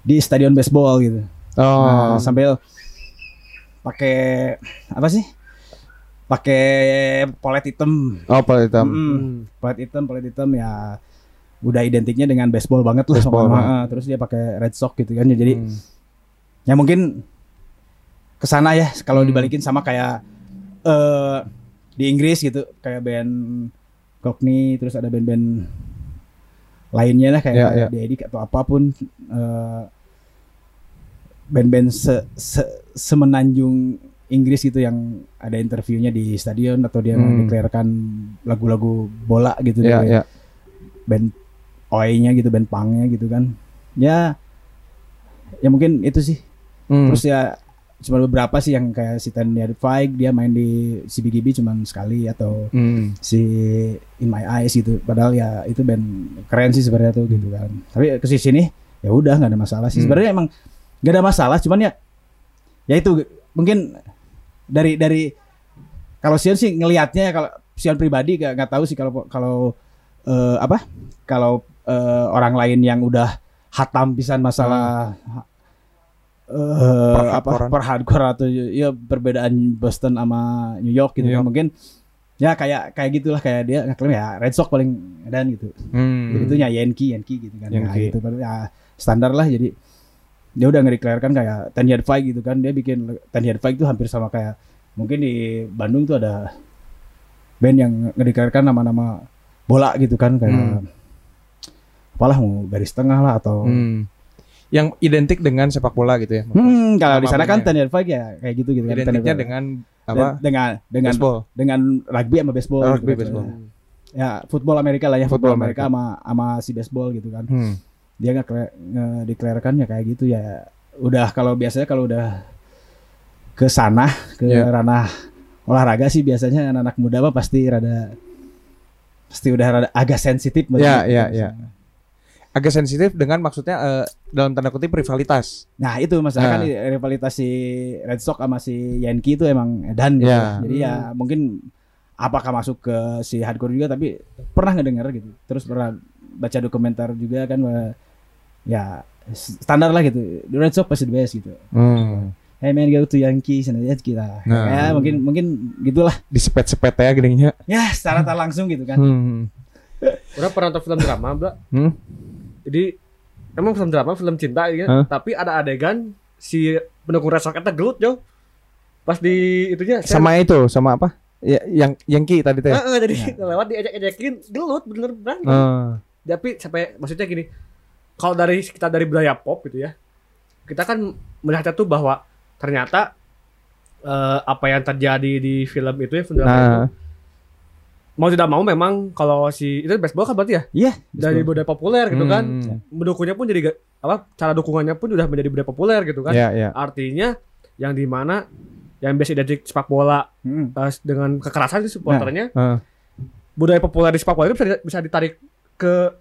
di stadion baseball gitu Oh. Nah, sambil pakai apa sih pakai polet hitam oh, Pak hitam. Mm, Hmm. polet hitam polet hitam ya udah identiknya dengan baseball banget lah Baseball pokoknya. banget. Heeh, terus dia pakai red sox gitu kan ya jadi Hmm. ya mungkin ke sana ya kalau Hmm. dibalikin sama kayak eh di Inggris gitu kayak band Cockney terus ada band-band lainnya lah kayak Ya, kayak ya. The Edik atau apa pun eh, band-band se, se- semenanjung Inggris gitu yang ada interviewnya di stadion atau dia Hmm. mendeklarkan lagu-lagu bola gitu Ya, dari ya. band oi-nya gitu band pangnya gitu kan ya ya mungkin itu sih Hmm. Terus ya cuma beberapa sih yang kayak si Tanya Fight dia main di CBGB cuman sekali atau Hmm. si In My Eyes gitu. Padahal ya itu band keren sih sebenarnya tuh gitu kan. Tapi ke sini ya udah nggak ada masalah sih. Hmm. Sebenarnya emang nggak ada masalah cuman ya ya itu mungkin dari dari kalau Sion sih ngelihatnya kalau Sion pribadi nggak nggak tahu sih kalau kalau eh, apa kalau eh, orang lain yang udah hatam pisan masalah eh apa per hardcore atau ya perbedaan Boston sama New York gitu New kan mungkin ya kayak kayak gitulah kayak dia ngeklaim ya Red Sox paling dan gitu Hmm. itu ya Yankee Yankee gitu kan ya, Yankee. gitu ya standar lah jadi dia udah ngedeklarkan kayak Ten Yard Fight gitu kan dia bikin Ten Yard Fight itu hampir sama kayak mungkin di Bandung tuh ada band yang ngedeklarkan nama-nama bola gitu kan kayak Hmm. apalah mau garis tengah lah atau Hmm. Yang identik dengan sepak bola gitu ya. Hmm, kalau di sana kan. Ten ya kayak gitu gitu kan Identiknya Yard Fight. dengan apa? dengan dengan Baseball. dengan rugby sama baseball Oh, rugby, gitu. baseball. ya football Amerika lah ya Football football Amerika sama sama si baseball gitu kan Hmm. dia nggak ngedeklarkan ya kayak gitu ya udah kalau biasanya kalau udah ke sana ke Ya. ranah olahraga sih biasanya anak-anak muda mah pasti rada pasti udah rada agak sensitif menurut Ya, gue. Agak sensitif dengan maksudnya eh, dalam tanda kutip rivalitas. nah itu masalah kan Nah. rivalitas si Red Sox sama si Yankee itu emang edan gitu Ya. jadi ya mungkin apakah masuk ke si hardcore juga tapi pernah ngedenger gitu terus pernah baca dokumenter juga kan bahwa ya standar lah gitu the Red Sox pasti the best gitu Hmm. hey man go to Yankees and ya kita Nah. ya mungkin mungkin gitulah Disepet-sepet ya gedengnya. ya secara tak langsung gitu kan Hmm. Udah pernah nonton film drama, Mbak? Hmm. Jadi emang film drama, film cinta ya, Hah? tapi ada adegan si pendukung Red Sox eta gelut, Jo. Pas di itunya saya- Sama itu, sama apa? Ya, yang Yankee tadi teh. Heeh, jadi lewat diejek-ejekin gelut bener berantem. Ah. Tapi sampai maksudnya gini, kalau dari kita dari budaya pop gitu ya, kita kan melihatnya tuh bahwa ternyata eh, apa yang terjadi di film itu ya film drama itu, Nah, mau tidak mau memang kalau si itu baseball kan berarti ya iya dari budaya populer gitu kan, hmm. mendukungnya pun jadi apa cara dukungannya pun udah menjadi budaya populer gitu kan. Ya, ya. Artinya yang di mana yang biasa identik sepak bola Hmm. eh, dengan kekerasan supporternya Ah. budaya populer di sepak bola itu bisa, bisa ditarik ke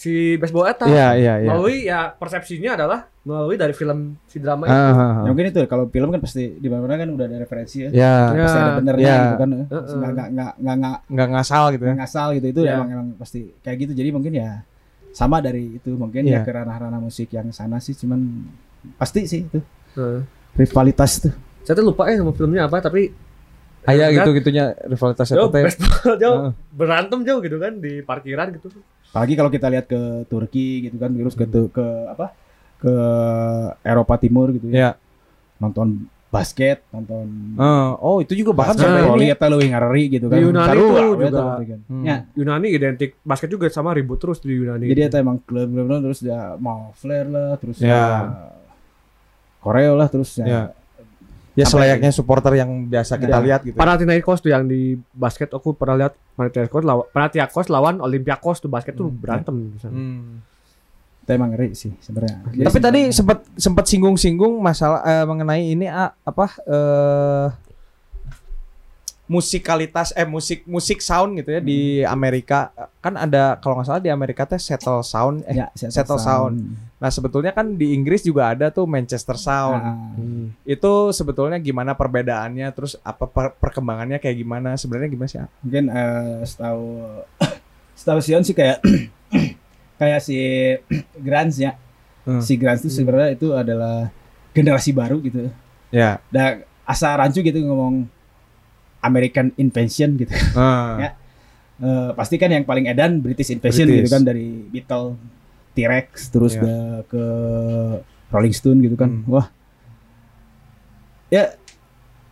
si baseball eta Iya, iya, iya. melalui ya persepsinya adalah melalui dari film si drama itu. ah, ah. ya mungkin itu kalau film kan pasti di mana-mana kan udah ada referensi ya Ya, Ya. pasti ada benernya ya. gitu kan Heeh. nggak nggak nggak nggak nggak nggak ngasal gitu ya. ngasal gitu itu Ya. emang emang pasti kayak gitu jadi mungkin ya sama dari itu mungkin Iya. ya ke ranah-ranah musik yang sana sih cuman pasti sih itu Heeh. rivalitas tuh Saya tuh lupa ya nama filmnya apa tapi Kayak Kan? gitu-gitunya rivalitas itu jauh jauh Heeh. berantem jauh gitu kan di parkiran gitu. Apalagi kalau kita lihat ke Turki gitu kan terus ke ke apa ke Eropa Timur gitu ya Ya. nonton basket nonton Ah, oh, itu juga bahkan sampai Nah, ini. ini eta leuwih ngari gitu kan Di Yunani Sarua, tuh we juga. berarti kan. Hmm. Ya, Yunani identik basket juga sama ribut terus di Yunani. jadi eta emang klub klub terus ya mau flare lah terus Ya. ya koreo lah terus ya, Ya. Ya selayaknya supporter yang biasa kita Ya. lihat gitu. Panathinaikos tuh yang di basket aku pernah lihat Panathinaikos lawan Panathinaikos lawan Olympiakos tuh basket tuh Hmm. berantem di sana. Hmm. itu emang ngeri sih sebenarnya Tapi tadi sebenarnya- sempat sempat singgung-singgung masalah eh, mengenai ini ah, apa eh musikalitas eh musik musik sound gitu ya di Amerika kan ada kalau nggak salah di Amerika teh settle sound eh ya, settle sound. Nah sebetulnya kan di Inggris juga ada tuh Manchester Sound. Nah, Itu sebetulnya gimana perbedaannya, terus apa per- perkembangannya kayak gimana? Sebenarnya gimana sih? Ah? mungkin eh, setahu setahu Sion sih kayak kayak si Grans ya Hmm. si Grans itu sebenarnya itu adalah generasi baru gitu Ya. dan asa rancu gitu ngomong American Invention gitu Ah. Ya. Eh, pasti kan yang paling edan British Invention British. gitu kan dari Beatles T-Rex terus Ya. ke, ke Rolling Stone gitu kan Hmm. wah ya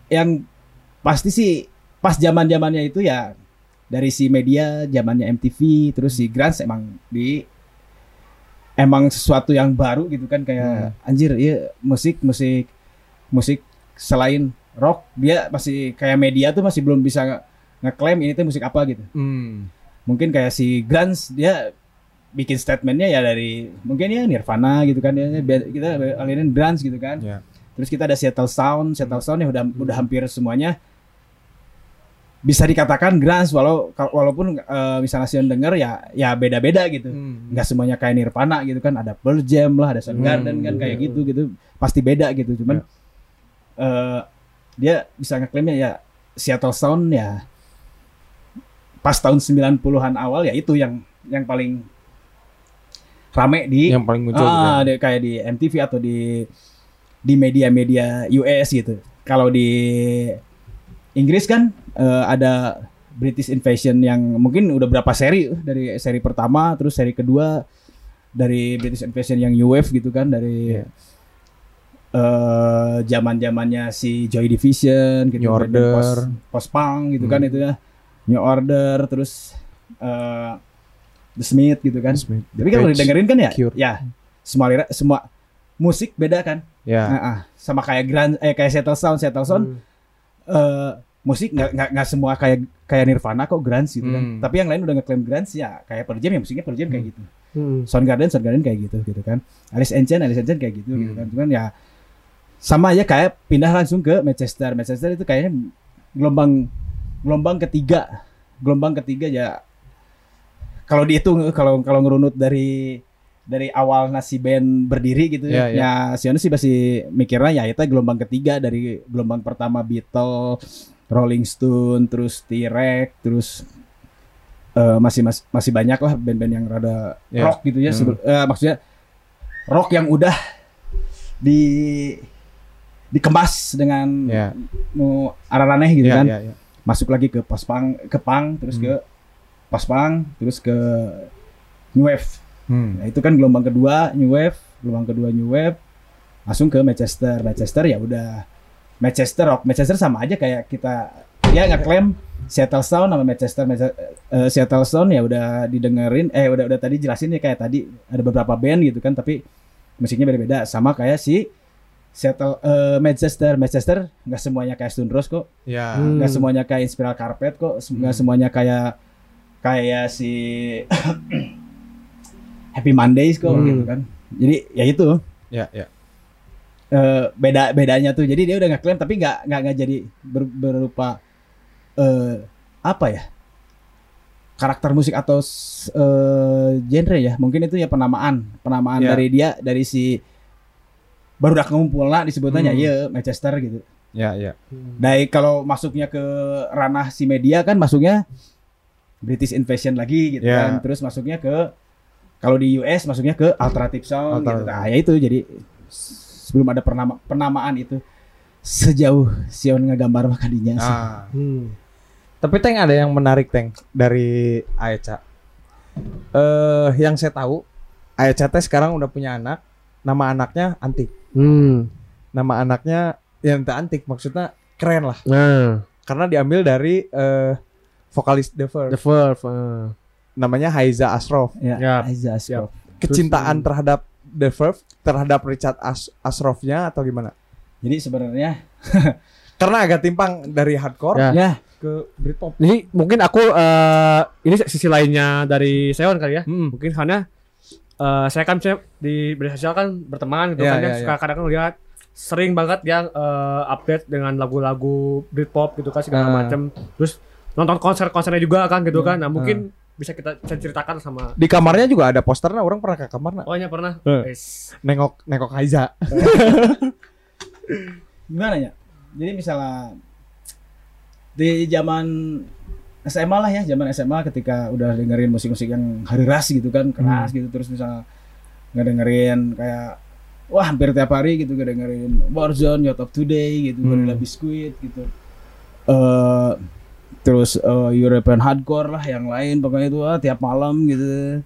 yang pasti sih pas zaman zamannya itu ya dari si media zamannya MTV terus si Grunge emang di emang sesuatu yang baru gitu kan kayak anjir ya musik musik musik selain rock dia masih kayak media tuh masih belum bisa nge- ngeklaim ini tuh musik apa gitu Hmm. mungkin kayak si Grunge dia bikin statementnya ya dari mungkin ya Nirvana gitu kan ya Be- kita alirin Grunge gitu kan Ya. terus kita ada Seattle Sound Seattle Sound ya udah udah hampir semuanya bisa dikatakan Grunge walau walaupun eh, misalnya Sion denger ya ya beda-beda gitu Hmm. nggak semuanya kayak Nirvana gitu kan ada Pearl Jam lah ada Soundgarden Hmm, kan kayak iya. gitu gitu pasti beda gitu cuman eh, dia bisa ngeklaimnya ya Seattle Sound ya pas tahun 90-an awal ya itu yang yang paling rame di Yang paling muncul gitu. ah, di- kayak di MTV atau di di media-media US gitu. Kalau di Inggris kan eh, ada British Invasion yang mungkin udah berapa seri dari seri pertama terus seri kedua dari British Invasion yang UF gitu kan dari Iya. eh zaman-zamannya si Joy Division gitu New band-band Order. post, post punk gitu kan Hmm. itu ya New Order terus eh The Smith gitu kan Smith, The tapi kalau didengerin kan ya Cure. ya semua lira- semua musik beda kan Ya. Nah, ah, sama kayak grand eh kayak Settle Sound Settle Sound Hmm. eh musik nggak nggak nggak semua kayak kayak Nirvana kok grunge gitu kan Hmm. tapi yang lain udah ngeklaim grunge ya kayak Pearl Jam ya musiknya Pearl Jam kayak gitu Hmm. Soundgarden Soundgarden kayak gitu gitu kan Alice in Chains Alice in Chains kayak gitu gitu Hmm. kan cuman ya sama aja kayak pindah langsung ke Manchester Manchester itu kayaknya gelombang gelombang ketiga gelombang ketiga ya kalau dihitung kalau kalau ngerunut dari dari awal nasi band berdiri gitu Iya, ya, iya. ya Sionis sih masih mikirnya ya itu gelombang ketiga dari gelombang pertama Beatles, Rolling Stone, terus T-Rex, terus eh, masih masih masih banyak lah band-band yang rada Iya. rock gitu ya Hmm. eh, maksudnya rock yang udah di dikemas dengan Ya. nu araraneh gitu Ya, kan ya, ya. masuk lagi ke post punk ke punk terus Hmm. ke post punk terus ke new wave Hmm. nah, itu kan gelombang kedua new wave gelombang kedua new wave langsung ke Manchester Manchester ya udah Manchester rock Manchester sama aja kayak kita ya nggak klaim Seattle Sound sama Manchester Manchester- eh, Seattle Sound ya udah didengerin eh udah udah tadi jelasin ya kayak tadi ada beberapa band gitu kan tapi musiknya beda-beda sama kayak si Seattle eh, Manchester Manchester nggak semuanya kayak Stone Roses kok Ya. Hmm. nggak semuanya kayak Inspiral Carpet kok nggak Hmm. semuanya kayak kayak si Happy Mondays kok Hmm. gitu kan jadi ya itu Ya, ya. eh, beda bedanya tuh jadi dia udah nggak klaim tapi nggak nggak nggak jadi ber- berupa eh, apa ya karakter musik atau eh, genre ya mungkin itu ya penamaan penamaan Ya. dari dia dari si baru udah ngumpul lah disebutnya Hmm. ya Manchester gitu Ya, ya. dari kalau masuknya ke ranah si media kan masuknya British Invasion lagi gitu Ya. kan. Terus masuknya ke kalau di US masuknya ke alternative sound gitu. Alternative. Nah, ya itu jadi sebelum ada penama, penamaan itu sejauh Sion ngegambar makadinya sih. Ah. Hmm. Tapi Teng ada yang menarik Teng dari Aeca. Eh yang saya tahu Aeca teh sekarang udah punya anak, nama anaknya Antik. Hmm. Nama anaknya yang tak Antik maksudnya keren lah Nah, karena diambil dari eh, vokalis The Verve. The Verve. ah. namanya Haiza Asrof. Ya, Ya. Aiza Asrof. Kecintaan terhadap The Verve terhadap Richard As Asrofnya atau gimana? Jadi sebenarnya Karena agak timpang dari hardcore Ya. ya ke Britpop. Ini mungkin aku eh, ini sisi lainnya dari Seon kali ya. Hmm. Mungkin karena eh, saya kan misalnya di media sosial kan berteman gitu Iya, kan ya. iya, Suka kadang lihat sering banget dia eh, update dengan lagu-lagu Britpop gitu kan segala Ah. macam. Terus nonton konser-konsernya juga kan gitu kan. Nah, Ah. mungkin bisa kita bisa ceritakan sama Di kamarnya juga ada posternya, orang pernah ke kamarnya Oh, iya pernah. Wes. nengok nengok Haiza. gimana ya? Jadi misalnya di zaman SMA lah ya, zaman SMA ketika udah dengerin musik-musik yang hari ras gitu kan, keras gitu terus misalnya nggak dengerin kayak wah hampir tiap hari gitu nggak dengerin Warzone, Yacht of Today gitu, Hmm. Gorilla Biscuit gitu. eh terus eh, European Hardcore lah yang lain pokoknya itu ah, tiap malam gitu.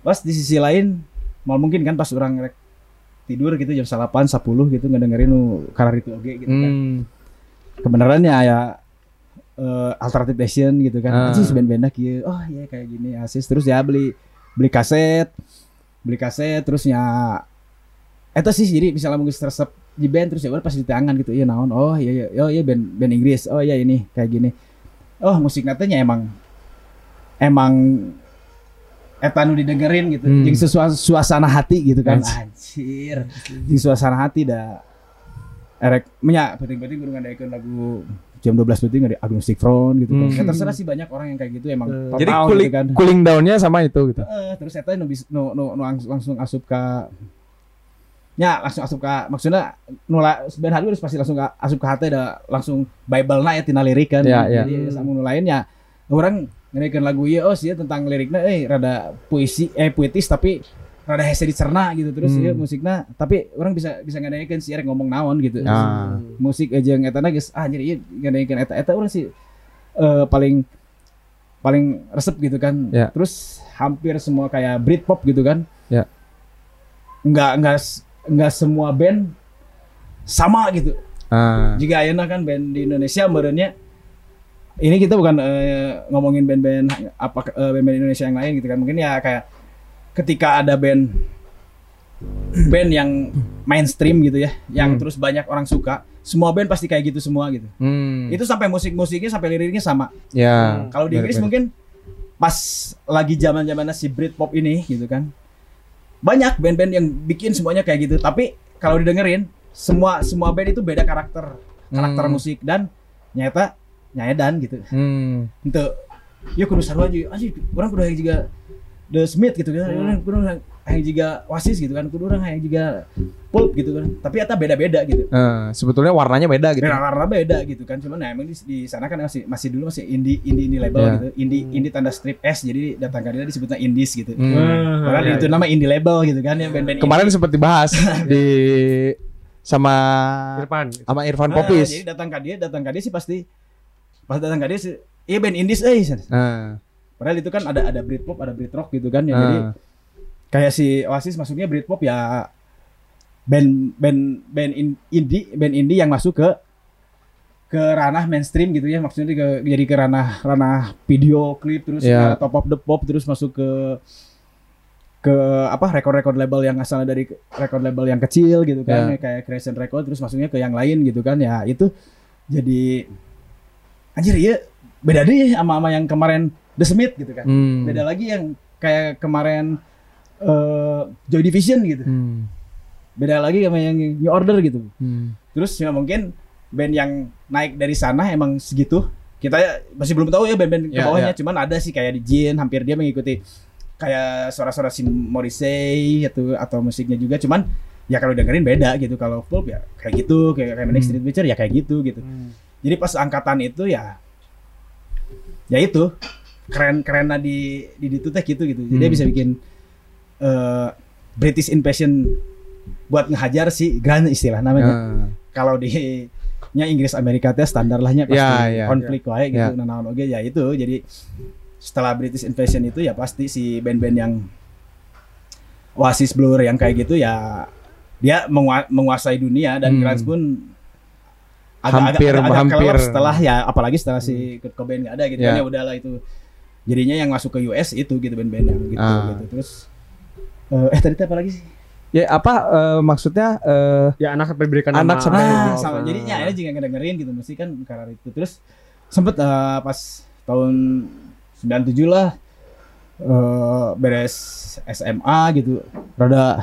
Pas di sisi lain mal mungkin kan pas orang rek tidur gitu jam 8 10 gitu ngedengerin nu karar itu oge gitu kan. Hmm. Kebenarannya ya eh, alternative nation gitu Ah. kan. Anjing band-bandnya kieu. Oh iya kayak gini asis terus ya beli beli kaset. Beli kaset terus ya itu sih jadi misalnya mungkin resep di band terus ya udah pas di tangan gitu iya naon oh iya iya oh iya band band Inggris oh iya ini kayak gini oh musik natanya emang emang eta nu didengerin gitu Hmm. sesuatu suasana hati gitu kan Anjir. anjir jeung suasana hati dah erek nya penting-penting kudu ngadaikeun lagu jam 12 penting ada agnostic front gitu kan Hmm. Ya, terserah sih banyak orang yang kayak gitu emang total Jadi gitu cooling, kan cooling down-nya sama itu gitu. Eh, terus eta nu, nu, nu langsung, langsung asup ke ya langsung asup ke maksudnya nula band hardcore harus pasti langsung ke, asup ke hati ada langsung bible na ya tina lirik kan Ya, ya. jadi sama nu lain ya orang ngedekeun lagu ieu oh sih tentang liriknya eh rada puisi eh puitis tapi rada hese dicerna gitu terus Hmm. ieu musiknya tapi orang bisa bisa ngadekeun sih ngomong naon gitu Ah. musik aja yang eta geus ah jadi ieu ngadekeun eta eta orang sih eh, paling paling resep gitu kan Ya. terus hampir semua kayak Britpop gitu kan Ya. nggak nggak nggak semua band sama gitu Ah. jika ayeuna kan band di Indonesia merenya ini kita bukan eh, ngomongin band-band apa eh, band-band Indonesia yang lain gitu kan mungkin ya kayak ketika ada band band yang mainstream gitu ya yang Hmm. terus banyak orang suka semua band pasti kayak gitu semua gitu Hmm. itu sampai musik-musiknya sampai liriknya sama ya. kalau di Inggris mungkin pas lagi zaman zamannya si Britpop ini gitu kan banyak band-band yang bikin semuanya kayak gitu tapi kalau didengerin semua semua band itu beda karakter. Karakter Hmm. musik dan nyata nyaedan gitu. Hmm. itu ya kudu sarua aja. Aja orang kudu juga The Smith gitu kan. Orang kudu yang juga Oasis gitu kan kudu orang yang juga Pulp gitu kan tapi eta beda-beda gitu Eh, sebetulnya warnanya beda gitu. beda warna beda gitu kan cuman nah, emang di, di sana kan masih masih dulu masih indie indie indie label Ya. gitu indie indie tanda strip S jadi datang ke dia disebutnya indies gitu Hmm. Padahal iya, itu nama indie label gitu kan ya band-band Kemarin sempat dibahas di sama Irfan. sama Irfan indie. Ah, Popis. jadi datang ke dia datang ke dia sih pasti pas datang ke dia sih iya band indies eh Nah, padahal itu kan ada ada Britpop ada Britrock gitu kan ya Ah. jadi kayak si Oasis masuknya Britpop ya band band band in- indie band indie yang masuk ke ke ranah mainstream gitu ya maksudnya ke, jadi ke ranah ranah video klip terus Ya. ke top of the pop terus masuk ke ke apa record-record label yang asalnya dari record label yang kecil gitu kan Ya. kayak Creation Record terus masuknya ke yang lain gitu kan ya itu jadi anjir iya beda deh sama sama yang kemarin The Smith gitu kan hmm. beda lagi yang kayak kemarin eh Joy Division gitu Hmm. beda lagi sama yang New Order gitu Hmm. terus ya mungkin band yang naik dari sana emang segitu kita masih belum tahu ya band-band ke Ya, bawahnya ya. cuman ada sih kayak di Jin hampir dia mengikuti kayak suara-suara si Morrissey atau atau musiknya juga cuman ya kalau dengerin beda gitu kalau Pulp ya kayak gitu kayak kayak Hmm. Street Preacher ya kayak gitu gitu jadi pas angkatan itu ya ya itu keren kerennya di di itu teh gitu gitu jadi dia Hmm. bisa bikin eh, British Invasion buat ngehajar si grand istilah namanya Ah. kalau di nya Inggris Amerika teh standar lahnya pasti Ya, ya. konflik wae gitu Ya. nah oge ya itu jadi setelah British Invasion itu ya pasti si band-band yang Oasis Blur yang kayak gitu ya dia mengua- menguasai dunia dan Hmm. Pun Hampir- hampir. kelelep setelah ya apalagi setelah si Kurt Cobain nggak ada gitu Ya. kan ya udahlah itu jadinya yang masuk ke US itu gitu band-band yang gitu Ah. gitu terus eh, eh tadi apa lagi sih? Ya apa eh, maksudnya eh, Ya anak sampai berikan Anak nama. sampai- Oh, sama. Jadinya ini juga ngedengerin gitu mesti kan karar itu. Terus sempet eh, pas tahun 97 lah eh, beres SMA gitu rada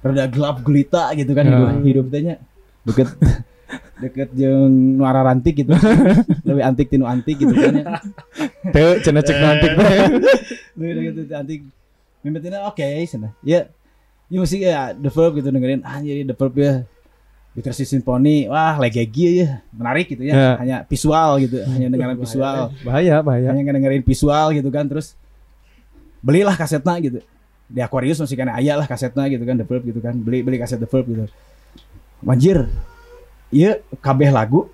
rada gelap gulita gitu kan Ya. hidup hidup tehnya deket. Deket jeung nuara rantik gitu. Lebih antik tinu antik gitu kan ya. Teu cenah cek nanti lebih deket antik mimpinnya oke sana ya ya musik ya The Verb gitu dengerin anjir The Verb ya. Bittersweet Symphony wah legegi ya menarik gitu ya Ya. hanya visual gitu hanya dengerin visual. bahaya bahaya. Hanya dengerin visual gitu kan terus belilah kasetnya gitu. Di Aquarius masih kan ayah lah kasetnya gitu kan The Verb gitu kan. Beli beli kaset The Verb gitu. Manjir iya kabeh lagu.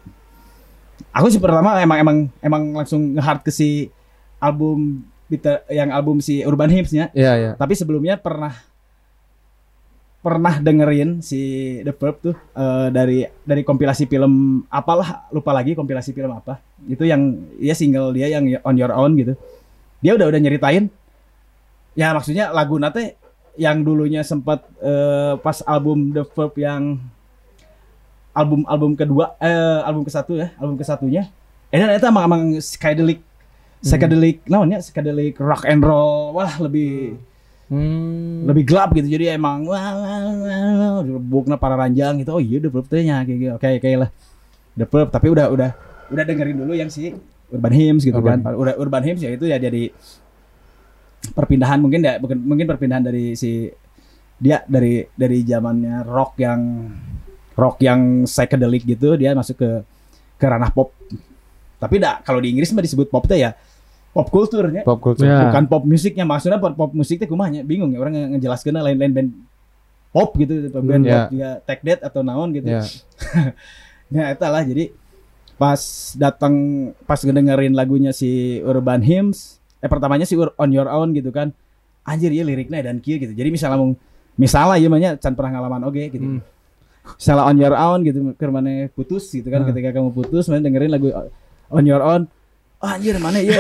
Aku sih pertama emang emang emang langsung ngehard ke si album Bitter, yang album si Urban Hymns-nya. Ya ya tapi sebelumnya pernah pernah dengerin si The Verb tuh eh, dari dari kompilasi film apalah lupa lagi kompilasi film apa. Itu yang ya single dia yang On Your Own gitu. Dia udah udah nyeritain. Ya maksudnya lagu nate yang dulunya sempat eh, pas album The Verb yang album album kedua eh album ke satu ya album ke satunya. Eh dan itu emang emang psychedelic psychedelic naonnya psychedelic rock and roll. Wah lebih hmm. lebih gelap gitu. Jadi emang wah, wah, wah, bukna para ranjang gitu. Oh iya teh nya kayak gitu. Oke oke lah. The Verb tapi udah udah udah dengerin dulu yang si Urban Hymns gitu Urban. kan. Udah Urban Hymns ya itu ya jadi perpindahan mungkin ya mungkin perpindahan dari si dia dari dari zamannya rock yang rock yang psychedelic gitu dia masuk ke ke ranah pop. Tapi dah kalau di Inggris mah disebut pop teh ya pop kulturnya Pop culture. Ya. bukan pop musiknya maksudnya pop, pop musiknya kumanya bingung ya orang nge- ngejelaskeun lain-lain band pop gitu band ya. pop juga tech dead atau naon gitu Ya. Ya itu lah jadi pas datang pas ngedengerin lagunya si Urban Hymns eh pertamanya si Ur- On Your Own gitu kan anjir ya liriknya dan kia gitu jadi misalnya mau misalnya ya banyak can pernah ngalaman oke gitu Hmm. misalnya On Your Own gitu ke mana putus gitu kan Hmm. ketika kamu putus mana dengerin lagu On Your Own oh, anjir mana ya?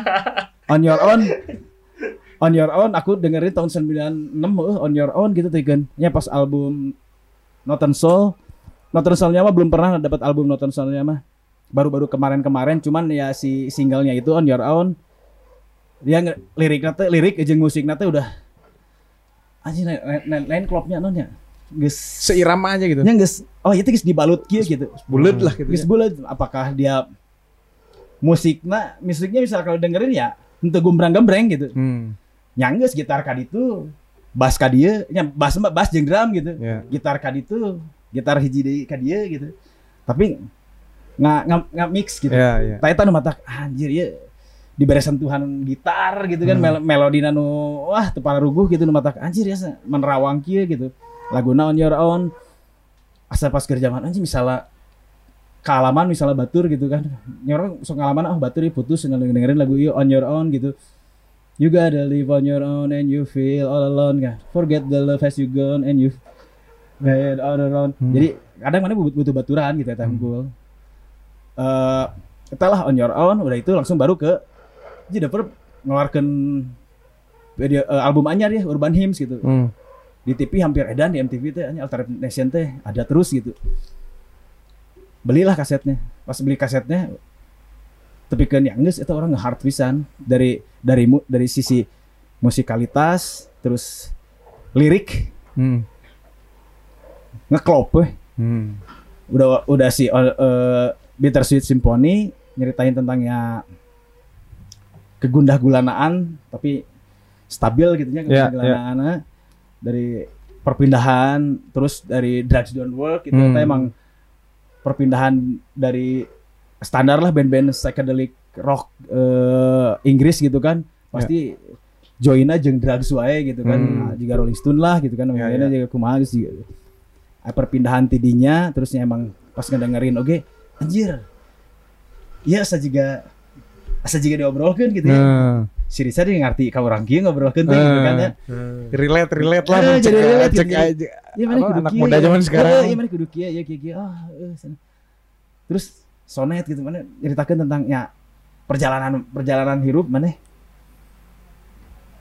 On Your Own. On Your Own aku dengerin tahun 96 uh, On Your Own gitu tuh kan ya pas album Northern Soul. Northern Soul-nya mah belum pernah dapat album Northern Soul-nya mah. Baru-baru kemarin-kemarin cuman ya si singlenya itu On Your Own. Dia liriknya teh lirik jeung musiknya teh udah anjing lain- lain lain klopnya non ya? Geus Seirama aja gitu. nya geus oh itu geus dibalut kieu gitu. Bulat lah gitu. geus ya. bulat apakah dia musiknya musiknya bisa kalau dengerin ya untuk gombrang-gembreng gitu Hmm. nyangges gitar kaditu bass kadieu nya bass mah bass jeung drum gitu Ya. gitar kaditu gitar hiji deui ka dieu gitu tapi nggak nggak nggak mix gitu Ya, ya. Tapi eta nu matak anjir ya diberi sentuhan gitar gitu kan Hmm. mel melodi nu wah teu ruguh gitu nu matak anjir ya menerawang kieu gitu laguna on your own asa pas kerja zaman anjir misalnya kealaman misalnya batur gitu kan ya orang sok ngalaman ah batur ya putus dengan dengerin lagu ieu on your own gitu You gotta live on your own and you feel all alone kan. Forget the love has you gone and you get all around. Hmm. Jadi kadang mana butuh, butuh baturan gitu ya Hmm. unggul. Eh, itulah on your own udah itu langsung baru ke Jennifer ngeluarkan video eh, album anyar ya Urban Hymns gitu. Hmm. Di TV hampir edan di MTV teh hanya Alternative Nation teh ada terus gitu. Belilah kasetnya. Pas beli kasetnya tapi kan yang geus itu orang nge-hard pisan dari dari mu- dari sisi musikalitas terus lirik Hmm. ngeklop weh. Hmm. udah udah si eh, Bittersweet Symphony nyeritain tentang ya kegundah gulanaan tapi stabil gitu ya Ya, kegundah gulanaannya dari perpindahan terus dari Drugs Don't Work itu Hmm. emang perpindahan dari standar lah band-band psychedelic rock eh, Inggris gitu kan. Pasti joinnya jeung drugs wae gitu kan. Hmm. Nah, juga Rolling Stone lah gitu kan. Ya, mainnya juga kumaha geus juga Ah, perpindahan tidinya terusnya emang pas ngedengerin oke anjir. Iya asa juga asa juga diobrolkeun gitu ya. Nah. Si Risa dia ngerti ka urang kieu ngobrolkeun teh gitu kan ya Relate, relate lah. Eh, cek- jadi relate cek aja. Iya mana Apa, anak muda ya. zaman sekarang. Eh, Iya mana kudu kieu ya. Ah, eh, sana. Terus sonet gitu mana nyeritakeun tentang ya perjalanan perjalanan hidup mana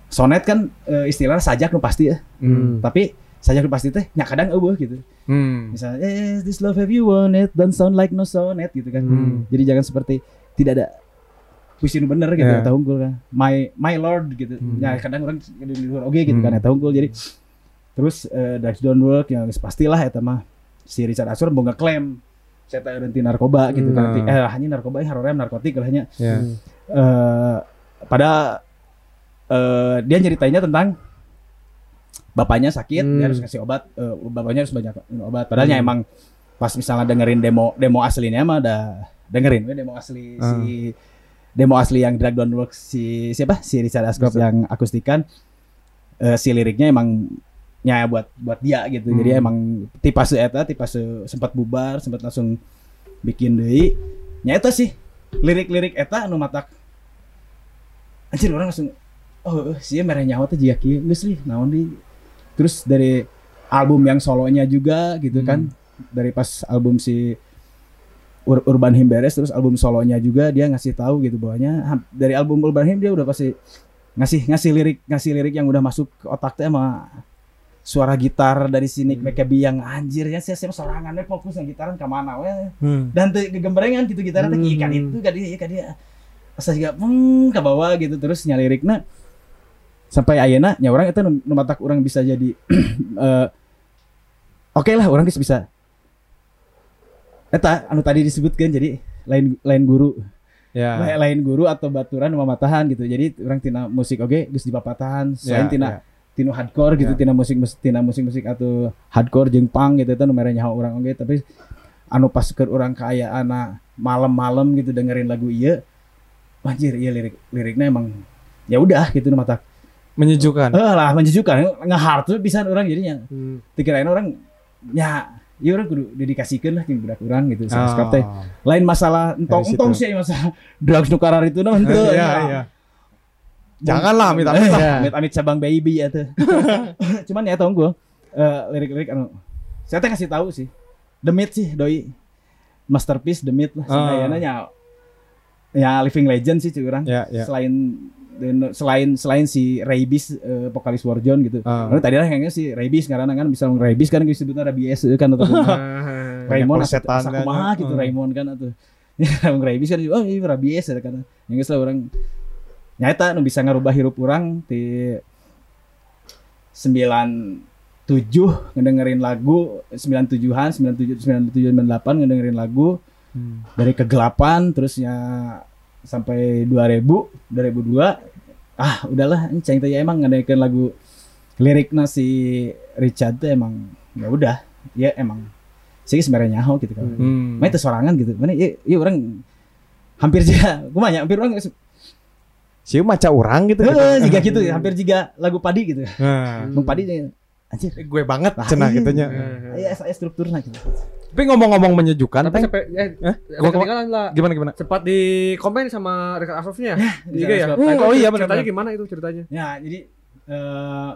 sonet kan eh, istilahnya sajak nu pasti ya Hmm. tapi sajak nu pasti teh nya kadang eueuh gitu Hmm. misalnya eh this love have you won it don't sound like no sonnet gitu kan Hmm. jadi jangan seperti tidak ada puisi nu bener gitu Ya. eta unggul kan my my lord gitu Hmm. ya kadang orang di luar oke gitu kan Hmm. eta unggul jadi terus eh Drugs Don't Work yang pastilah eta mah si Richard Ashur mau ngeklaim saya tak berhenti narkoba gitu kan Hmm. eh hanya narkoba harorem narkotik lah hanya Ya. eh pada eh dia nyeritainnya tentang bapaknya sakit Hmm. dia harus ngasih obat eh, bapaknya harus banyak minum obat padahalnya Hmm. emang pas misalnya dengerin demo demo aslinya mah ada dengerin demo asli Ah. si demo asli yang Drag Don't Work si siapa? Si Richard Ashcroft Richard. yang akustikan. Eh, si liriknya emang nya buat buat dia gitu. Jadi Hmm. emang tipase eta tipase sempat bubar sempat langsung bikin deui. Nya eta sih lirik-lirik eta anu matak. Anjir orang langsung oh sih merah nyawa tuh jika kieu geus li naon di terus dari album yang solonya juga gitu kan dari pas album si Ur- Urban Hymn beres terus album solonya juga dia ngasih tahu gitu bahwanya dari album Urban Hymn dia udah pasti ngasih ngasih lirik ngasih lirik yang udah masuk ke otak teh sama suara gitar dari sini Hmm. McAbee yang anjir ya saya saya sorangannya fokus yang gitaran ke mana we Hmm. dan teu gegembrengan gitu gitarnya teh Hmm. ikan itu ka dia ka dia asa juga hmm ke bawah gitu terus nyalirikna sampai ayeuna nya orang itu nu nu matak orang bisa jadi eh oke lah orang bisa eta anu tadi disebutkan jadi lain lain guru Ya. lain, lain guru atau baturan mamatahan gitu jadi orang tina musik oke geus di papatahan selain Ya, tina ya. tinu hardcore gitu Ya. tina musik mus- tina musik musik atau hardcore jeung punk gitu itu nomornya nyaho orang oke tapi anu pas keur orang kaya anak malam-malam gitu dengerin lagu iya anjir iya lirik liriknya emang ya udah gitu mata Menyejukkan. eh lah menjujukan ngehard tuh bisa orang jadinya Hmm. dikirain orang ya ya orang kudu dedikasikan lah yang budak orang gitu Ah. sama teh lain masalah entong entong sih masalah drugs nukarar itu nah ente Iya, iya. Janganlah amit-amit Eh, lah. amit amit cabang baby ya tuh cuman ya tau gue lirik-lirik anu saya teh kasih tahu sih Myth sih doi masterpiece Myth lah Ah. sebenarnya ya ya living legend sih cuy orang Ya, ya. selain dan selain selain si Rabies eh, vokalis Warzone gitu. Ah. Lalu tadi lah kayaknya si Rabies karena kan bisa ngomong Rabies kan disebutnya Rabies eh, kan atau Raymond asa kan, kumaha ya. gitu Hmm. Raymond kan atau ngomong Rabies kan oh ini Rabies ya kan. Yang geus orang nyata nu bisa ngarubah hirup orang di 97 ngedengerin lagu 97-an 97 97 98 ngedengerin lagu Hmm. dari kegelapan terusnya sampai 2000 2002 ah udahlah enceng teh ya emang ngedengerin lagu liriknya si Richard tuh emang ya udah ya emang sih sebenarnya nyaho gitu kan Hmm. Main itu sorangan gitu mana iya iya orang hampir juga kumanya hampir orang Sieu maca urang gitu. eh jika gitu hampir juga lagu padi gitu Nah, Bang padi anjir gue banget Ah, cenah iya. gitu nya. ya saya strukturnya gitu Tapi ngomong-ngomong menyejukkan, Tapi sampai eh, Eh? gua ketinggalan lah. gimana gimana? Sempat di komen sama rekan Asofnya di IG ya. Nah, itu oh iya, benar, Ceritanya benar. gimana itu ceritanya? Ya, jadi eh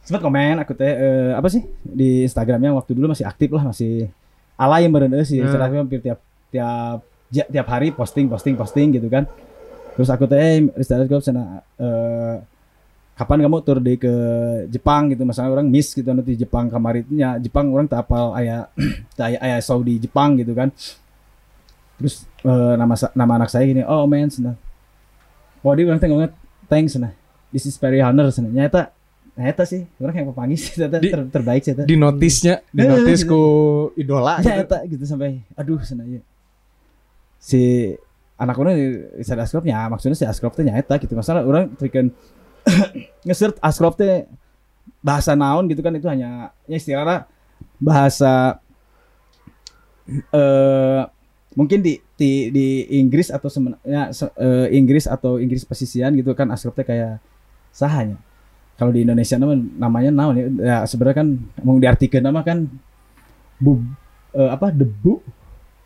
sempat komen aku teh eh, apa sih di Instagramnya waktu dulu masih aktif lah masih alay yang berendah sih Hmm. Instagram hampir tiap tiap tiap hari posting posting posting gitu kan terus aku teh Instagram sana eh, kapan kamu tur deh ke Jepang gitu misalnya orang miss gitu nanti Jepang kamaritnya Jepang orang tak apal ayah ayah ayah Saudi Jepang gitu kan terus eh, nama nama anak saya gini oh man sana oh dia teh ngomongnya thanks nah this is very honor sana nyata nyata sih orang yang pepanggil sih ternyata Di- ter- terbaik sih. Di notisnya, di Eh, notis gitu. ku idola gitu. nyata gitu sampai aduh sana ya si anak orang di askropnya maksudnya si askrop teh nyata gitu masalah orang trikan nge-search teh bahasa naon gitu kan itu hanya ya istilahnya bahasa eh mungkin di di di Inggris atau sebenarnya Inggris atau Inggris pesisian gitu kan askrop teh kayak sahanya kalau di Indonesia nama namanya naon ya, ya sebenarnya kan mau diartikan nama kan bu eh, apa debu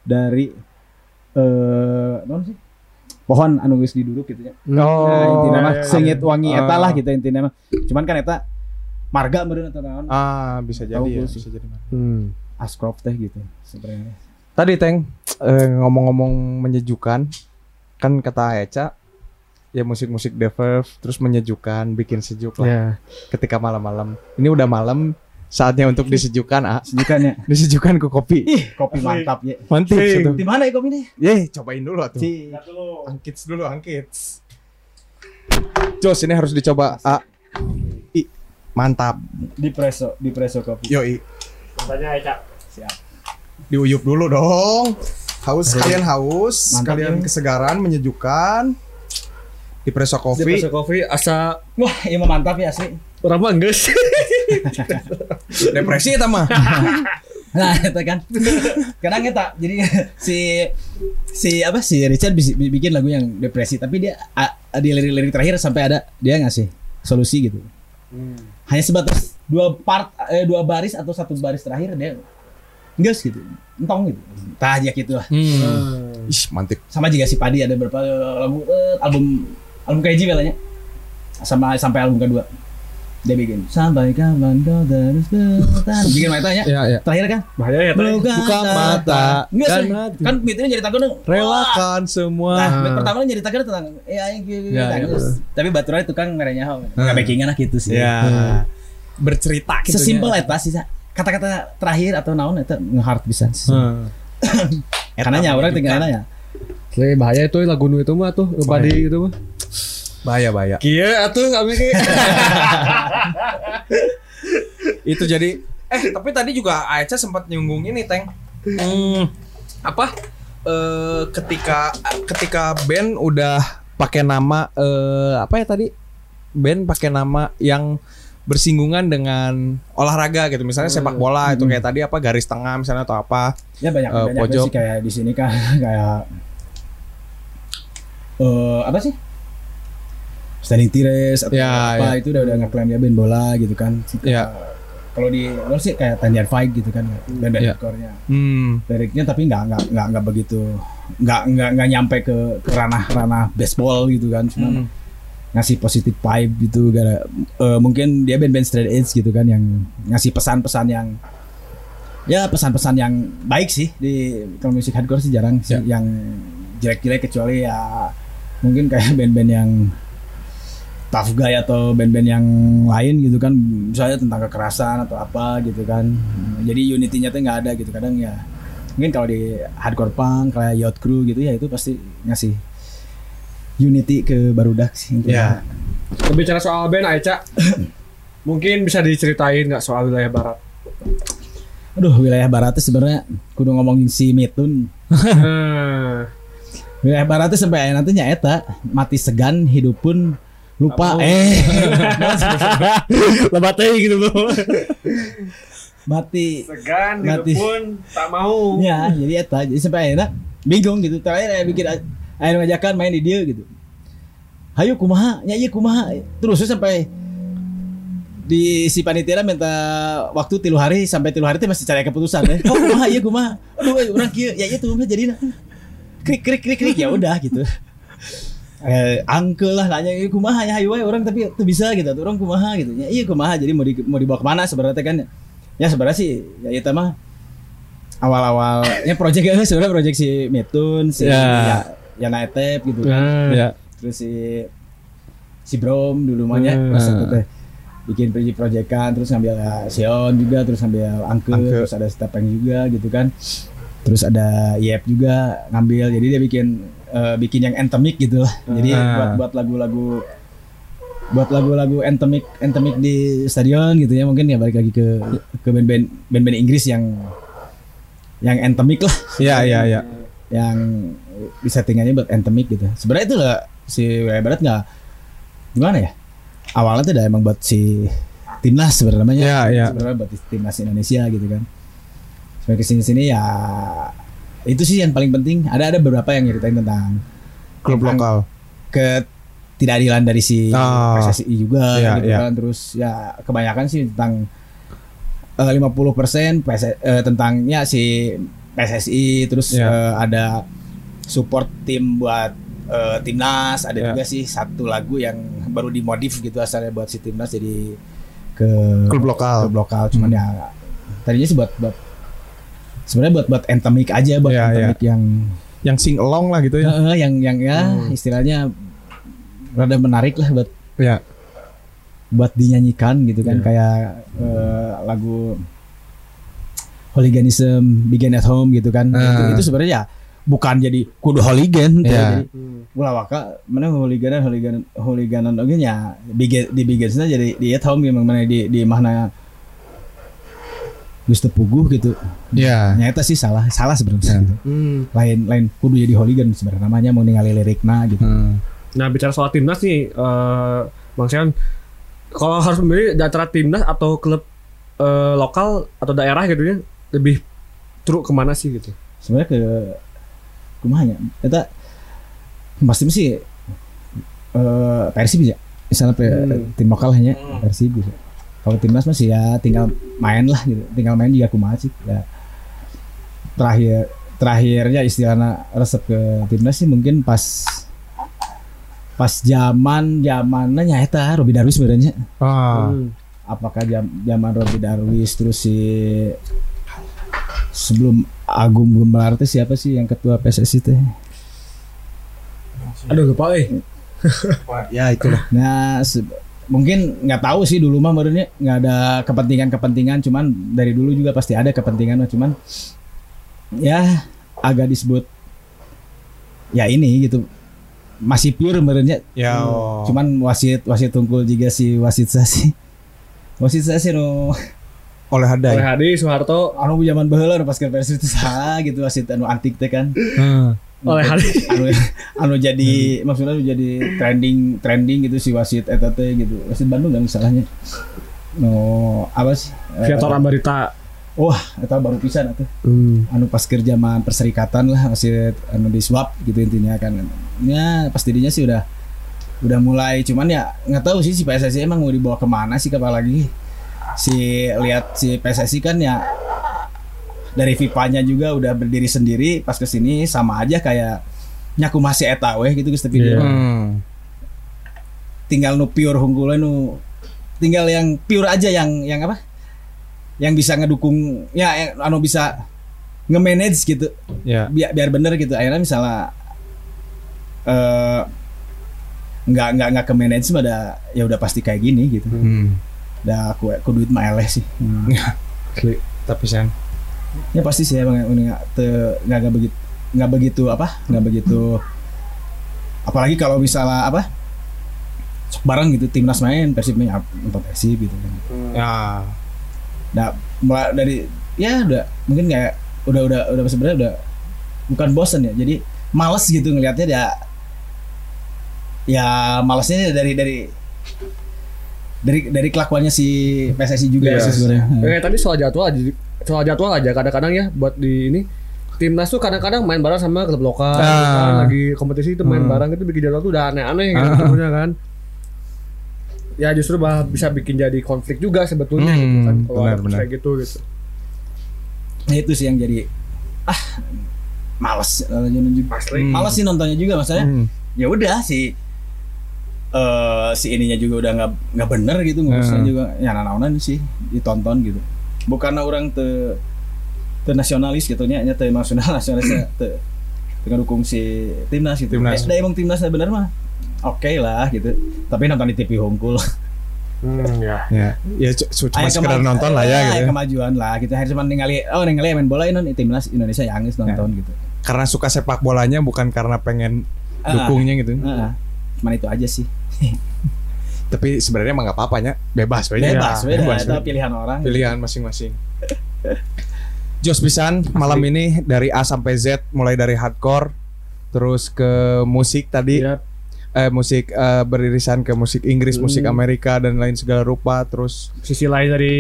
dari eh naon sih pohon anu geus diduduk gitu ya Oh, nah, intinya mah iya, iya. sengit wangi eta lah Ah. gitu intinya mah cuman kan eta marga meureun atau naon Ah, bisa jadi ya, bisa jadi. Hmm. askrop teh gitu sebenarnya Tadi Teng eh, ngomong-ngomong menyejukkan, kan kata Eca ya musik-musik The Verve terus menyejukkan, bikin sejuk lah Ya. ketika malam-malam. Ini udah malam, saatnya untuk disejukkan, ah. sejukannya Disejukkan ke kopi. ih kopi mantap ya Mantap itu. di mana ya kopi nih Ye, cobain dulu tuh. si Angkits dulu, angkits. Jos, ini harus dicoba. Ah. I, mantap. di preso di preso kopi Yoi. Tanya Eca. Diuyup dulu dong. Haus kalian haus, Mantap, kalian ya. kesegaran, menyejukkan. Di preso Di coffee. Preso Coffee asa wah ini mah mantap ya asli orang mah geus. Depresi eta mah. Nah, itu kan. Kadang eta jadi si si apa si Richard bikin lagu yang depresi tapi dia di lirik-lirik terakhir sampai ada dia ngasih solusi gitu. Hanya sebatas dua part eh, dua baris atau satu baris terakhir dia enggak gitu. Entong gitu. Tah aja gitu lah. Hmm. Ih, mantip. Sama juga si Padi ada beberapa lagu eh, album album KJ belanya. Sama sampai album kedua. Dia bikin sampai kapan kau terus bertahan. Bikin matanya. Ya, ya. Terakhir kan Bahaya ya tadi. Buka mata, Enggak kan sih. hati. Kan beatnya nyeritakan dong. Relakan semua. Nah, beat pertama lu nyeritakan tentang ya yang gitu. Ya, nah, ya. terus. Tapi baturan itu kan merenya how. Hmm. Enggak backingan lah gitu sih. Ya. Bercerita gitu. Sesimpel eta sih Sa. kata-kata terakhir atau naon itu nge-hard bisa. Hmm. Karena nya orang tinggal nanya. Bahaya itu lagu nu itu mah tuh ngebadi itu mah. Bahaya, bahaya. Kieu atuh kami itu jadi eh tapi tadi juga Aicha sempat nyinggung ini Teng. Hmm, apa? Eh ketika ketika band udah pakai nama eh apa ya tadi? Band pakai nama yang bersinggungan dengan olahraga gitu. Misalnya sepak bola itu kayak tadi apa garis tengah misalnya atau apa. Ya banyak Eh, banyak pojok. sih kayak di sini kan kayak eh, apa sih standing tires atau Ya, apa itu udah udah ngeklaim dia band bola gitu kan Ya. kalau di luar sih kayak Tandian Fight gitu kan band Ya. hardcore-nya Hmm. liriknya tapi nggak nggak nggak nggak begitu nggak nggak nggak nyampe ke, ke ranah ranah baseball gitu kan cuma Hmm. ngasih positif vibe gitu gara eh, mungkin dia band-band straight edge gitu kan yang ngasih pesan-pesan yang ya pesan-pesan yang baik sih di kalau musik hardcore sih jarang sih Ya. yang jelek-jelek kecuali ya mungkin kayak band-band yang tough guy atau band-band yang lain gitu kan misalnya tentang kekerasan atau apa gitu kan jadi unity-nya tuh nggak ada gitu kadang ya mungkin kalau di hardcore punk kayak yacht crew gitu ya itu pasti ngasih unity ke barudak sih Ya. Berbicara soal band Aica, mungkin bisa diceritain nggak soal wilayah barat? aduh wilayah barat tuh sebenarnya kudu ngomongin si Mitun wilayah barat tuh sampai akhirnya nanti eta mati segan hidup pun lupa eh. Lebat teh gitu loh mati. Segan Mati. pun tak mau. ya jadi eta jadi sampai akhirnya bingung gitu. Terakhir saya bikin akhirnya ngajakan main di dia gitu. Hayu kumaha? Nya iya kumaha? Terus sampai di si panitia minta waktu tilu hari sampai tilu hari itu masih cari keputusan ya. Oh kumaha? Iya kumaha. Aduh eh, orang kieu. Ya itu mah jadi krik krik krik krik. Ya udah gitu. Eh, angkel lah nanya "Iya, kumaha ya hayu we orang tapi tuh bisa gitu tuh orang kumaha gitu ya iya kumaha jadi mau di, mau dibawa ke mana sebenarnya kan ya sebenarnya sih ya itu mah awal-awalnya project ya sebenarnya project si Metun si Ya. ya, Yana Etep gitu kan Ya. terus si si Brom dulu mahnya Hmm. pas itu teh bikin proyek proyekan terus ngambil ya, Sion juga terus ngambil Angke, Angke. terus ada Stepeng juga gitu kan terus ada Yep juga ngambil jadi dia bikin eh, bikin yang endemic gitu lah jadi Ah. buat buat lagu-lagu buat lagu-lagu endemic endemic di stadion gitu ya mungkin ya balik lagi ke ke band-band band-band Inggris yang yang endemic lah Ya, ya, ya. yang di settingannya buat endemic gitu. Sebenarnya itu lah si wilayah barat nggak gimana ya? Awalnya tuh udah emang buat si timnas sebenarnya namanya. Ya, ya. Sebenarnya buat timnas Indonesia gitu kan. Sampai ke sini sini ya itu sih yang paling penting. Ada ada beberapa yang nyeritain tentang Klub tentang lokal. ketidakadilan dari si Ah. PSSI juga Ya, gitu ya. kan. Terus ya kebanyakan sih tentang eh, 50% PS, eh, tentangnya si PSSI terus eh, ada support tim buat eh, timnas ada Ya. juga sih satu lagu yang baru dimodif gitu asalnya buat si timnas jadi ke Klub lokal. klub lokal cuman Hmm. ya tadinya sih buat buat sebenarnya buat buat endemic aja buat Ya, ya. endemic yang Yang sing along lah gitu ya. Heeh, yang yang ya Hmm. istilahnya rada menarik lah buat Ya. buat dinyanyikan gitu kan Ya. kayak eh, lagu hooliganism begin at home gitu kan Ah. itu, itu sebenarnya ya bukan jadi kudu hooligan Ya. jadi ulah waka mana hooliganan hooliganan hooliganan oke begin di beginsnya jadi di at home memang mana di di mana Puguh gitu Ya. nyata sih salah salah Ya. sebenarnya gitu. Hmm. lain lain kudu jadi hooligan sebenarnya namanya mau ningali lirikna gitu Hmm. Nah bicara soal timnas nih, eh Bang Sean, kalau harus memilih antara timnas atau klub eh, lokal atau daerah gitu ya, lebih truk ke mana sih gitu? sebenarnya ke kumanya kita pasti sih eh Persib ya misalnya Hmm. tim lokal hanya Persib gitu. Kalau timnas masih ya tinggal main lah gitu tinggal main juga kumaha sih ya terakhir terakhirnya istilahnya resep ke timnas sih mungkin pas pas zaman zamannya nyata Robi Darwis sebenarnya Ah. Hmm. apakah jam zaman Robi Darwis terus si sebelum Agung Gumelar itu siapa sih yang ketua PSSI teh? Aduh lupa eh. Ya itulah. Nah, se- mungkin nggak tahu sih dulu mah barunya nggak ada kepentingan-kepentingan, cuman dari dulu juga pasti ada kepentingan, mah, cuman ya agak disebut ya ini gitu masih pure sebenarnya Ya. Hmm. oh. cuman wasit wasit tungkul juga si wasit sasi wasit sasi no oleh Hadai. Oleh Hadi Soeharto, anu zaman baheula pas ke versi itu salah gitu wasit anu antik teh kan Hmm. Oleh Hadi. anu anu jadi maksudnya anu jadi trending trending gitu si wasit eta teh gitu. Wasit Bandung kan salahnya no apa sih? Eh, Viator Ambarita. wah eta baru pisan atuh. Hmm. anu pas kerja zaman perserikatan lah masih anu di swap gitu intinya kan. Ya pas didinya sih udah udah mulai. Cuman ya nggak tahu sih si PSSI emang mau dibawa ke mana sih apalagi si lihat si PSSI kan ya dari FIFA-nya juga udah berdiri sendiri pas ke sini sama aja kayak nyaku masih eta weh gitu guys tapi dia Hmm. tinggal nu pure hunggulnya nu tinggal yang pure aja yang yang apa yang bisa ngedukung ya yang anu bisa nge-manage gitu Ya. biar biar bener gitu akhirnya misalnya eh nggak nggak nggak ke manage mah ada ya udah pasti kayak gini gitu Hmm. udah aku aku duit mah eleh sih Hmm. Tapi sen. ya pasti sih emang ini nggak begitu nggak begitu apa nggak begitu apalagi kalau misalnya apa sok bareng gitu timnas main persib main ap- nonton persib gitu kan Ya. nah mulai dari ya udah mungkin kayak udah udah udah sebenarnya udah bukan bosen ya jadi males gitu ngelihatnya ya ya malesnya dari dari dari dari kelakuannya si PSSI juga Iya. sih sebenarnya Kayak tadi soal jadwal aja, soal jadwal aja kadang-kadang ya buat di ini timnas tuh kadang-kadang main bareng sama klub lokal Ah. gitu kan, lagi kompetisi itu main Hmm. bareng itu bikin jadwal tuh udah aneh-aneh gitu Ah. sebenarnya kan ya justru malah bisa bikin jadi konflik juga sebetulnya gitu Hmm, kan kalau ada benar, kayak gitu gitu Nah, itu sih yang jadi ah males eh, nunjuk Asli. males sih nontonnya juga maksudnya Hmm. ya udah si eh si ininya juga udah nggak nggak bener gitu ngurusnya Hmm. juga ya nanaonan sih ditonton gitu bukan orang te te nasionalis gitu nya nya te nasional nasionalisnya te te ngedukung si timnas gitu Timnas. Eh, emang timnasnya bener mah oke lah gitu tapi nonton di TV hongkul Hmm, ya. Ya. Ya cuma sekedar kema- nonton lah ya gitu. ya. kemajuan lah gitu akhirnya cuma ningali oh ningali main bola ini timnas Indonesia yang geus nonton gitu Karena suka sepak bolanya bukan karena pengen Ah, dukungnya gitu. ah, ah. cuman itu aja sih Tapi sebenarnya emang nggak apa-apanya, bebas we. bebas Ya, beda bebas, itu we. pilihan orang Pilihan masing-masing. Jos Pisan malam ini dari A sampai Z mulai dari hardcore terus ke musik tadi Iya. eh musik eh, beririsan ke musik Inggris, Hmm. musik Amerika dan lain segala rupa terus sisi lain dari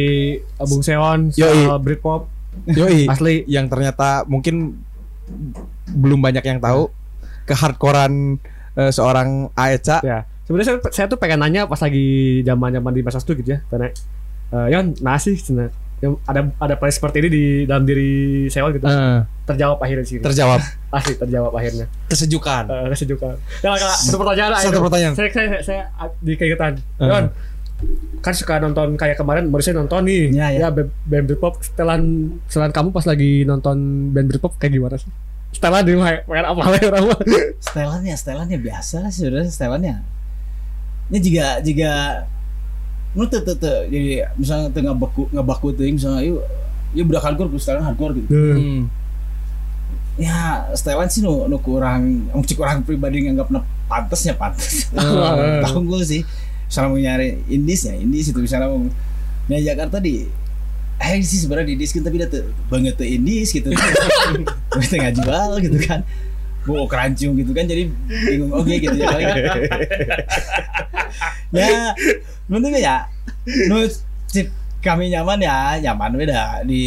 Bung Seon Yoi. soal Britpop yoi asli yang ternyata mungkin belum banyak yang tahu ke hardcorean eh, seorang Aeca ya sebenarnya saya, saya tuh pengen nanya pas lagi zaman zaman di masa itu gitu ya karena eh, Yon nasi cina yang ada ada play seperti ini di dalam diri Seon gitu Eh, terjawab akhirnya sih. Terjawab. Asli terjawab akhirnya. Kesejukan Eh, kesejukan ya kalau satu pertanyaan Satu pertanyaan. saya saya saya, saya di keingetan. Eh. Yon kan suka nonton kayak kemarin baru saya nonton nih. Ya, ya. band, band Britpop setelan setelan kamu pas lagi nonton band Britpop kayak gimana sih? Setelan di pengen apa lagi orang mah? Setelannya, setelannya biasa lah sih sebenarnya setelannya. Ini juga juga nu tuh tuh tuh jadi misalnya tuh ngabaku ngabaku tuh misalnya yuk yuk budak hardcore setelan hardcore gitu. Hmm. Ya setelan sih nu nu kurang cik orang pribadi nganggap pantasnya pantas. Ah. Tahu gue sih. Misalnya mau nyari indies ya indies itu misalnya mau Nah Jakarta di Eh sih sebenarnya di diskin tapi udah tuh banget tuh indies gitu. Kita nggak jual gitu kan. Bawa kerancung gitu kan jadi bingung oke gitu ya kali kan. ya menurut gue ya nu cip kami nyaman ya nyaman beda di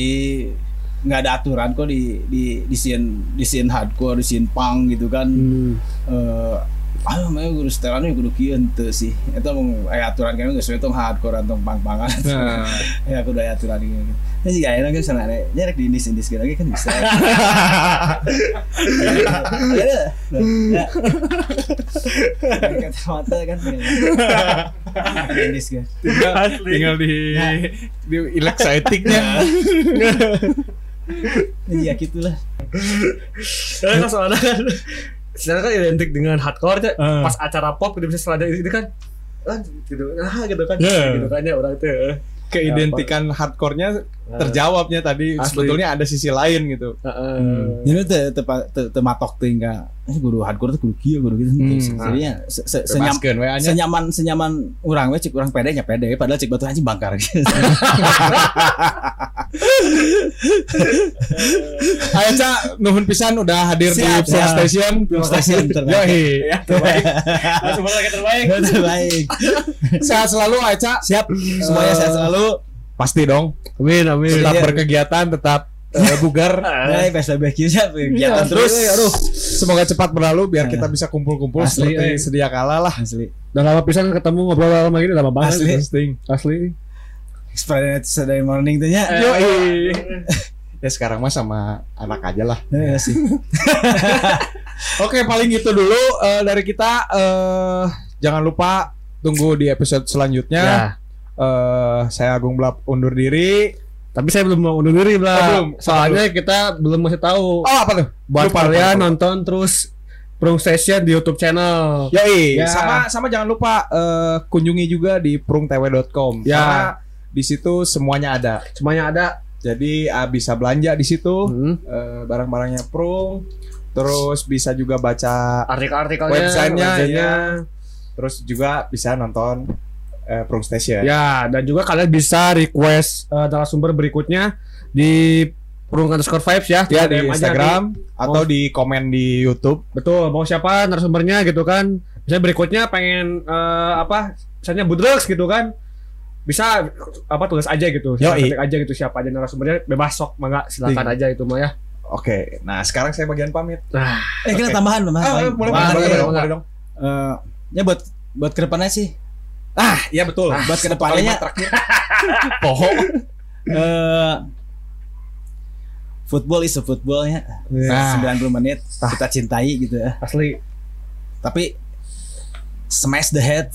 nggak ada aturan kok di di di scene di scene hardcore di scene punk gitu kan Hmm. eh ayo mah guru setelan ya kudu kieu henteu sih eta mung aya aturan kami geus we tong hardcore atau pang-pangan Nah, ya kudu aya aturan gitu Nah, jika enak kan sana nyerek di indis indis lagi kan bisa. Ya. Ya. Kacamata kan. Indis kan. tinggal di di excitingnya Ya gitulah. Karena kan soalnya kan Sebenarnya kan identik dengan hardcore aja. Ah. Pas acara pop gitu bisa selada itu kan ah, gitu ah gitu kan Yeah. gitu kan ya orang tuh eh. keidentikan hardcore-nya terjawabnya tadi Asli. sebetulnya ada sisi lain gitu Heeh. Ini tuh tepat tematok tuh enggak. Eh guru hardcore tuh kudu kieu kudu gitu. Hmm. Jadinya se- se- senyam senyaman senyaman orang we cek orang pede nya pede padahal cek batu anjing bangkar Ayo Ca, nuhun pisan udah hadir di Siap, Flow siap. Station. Station terbaik. Ya, terbaik. Ke terbaik. terbaik Sehat selalu Aca. siap semuanya Eh, sehat selalu Pasti dong. Amin amin. tetap Iya. berkegiatan, tetap eh, bugar. Nah, PSBQ-nya kegiatan Terus terus. aduh, semoga cepat berlalu biar kita bisa kumpul-kumpul Asli, seperti eh. sedia kala lah. Asli. Udah lama pisan ketemu ngobrol lama gini lama banget. Asli. Asli. Asli. Expired Saturday morning tuh nya. Yoi. ya sekarang mah sama anak aja lah. Iya sih. Oke, paling itu dulu eh, dari kita. eh jangan lupa tunggu di episode selanjutnya. Ya. Eh, saya Agung Blap undur diri. Tapi saya belum mau undur diri, Bla. Oh, belum. Soalnya kita belum masih tahu. Oh, apa tuh? Buat Lupa, kalian lupa, lupa. nonton terus Prung Station di YouTube channel. Yoi, Ya. sama sama jangan lupa eh, kunjungi juga di prungtw.com Ya. karena di situ semuanya ada. Semuanya ada. Jadi ah, bisa belanja di situ Hmm. eh, barang-barangnya Prung. Terus bisa juga baca Artikel-artikelnya, Websitenya, websitenya. terus juga bisa nonton eh, Prung Station. Ya, dan juga kalian bisa request uh, narasumber berikutnya di Prung underscore vibes ya. Ya di DM aja Instagram nanti. atau di komen di YouTube. Betul, mau siapa narasumbernya gitu kan. Misalnya berikutnya pengen eh, apa? Misalnya Budrex gitu kan. Bisa apa tulis aja gitu. Ketik aja gitu siapa aja narasumbernya bebas sok mangga silakan aja itu mah ya. Oke, nah sekarang saya bagian pamit. Nah, Eh kita Oke. tambahan, tambahan. Ah, paling. boleh, Tambahan, boleh, ya. boleh dong, boleh dong. Eh, ya buat buat ke depannya sih. Ah, iya betul. buat ke depannya. Poho. eh football is a footballnya. Nah. 90 menit kita cintai gitu ya. asli. Tapi smash the head,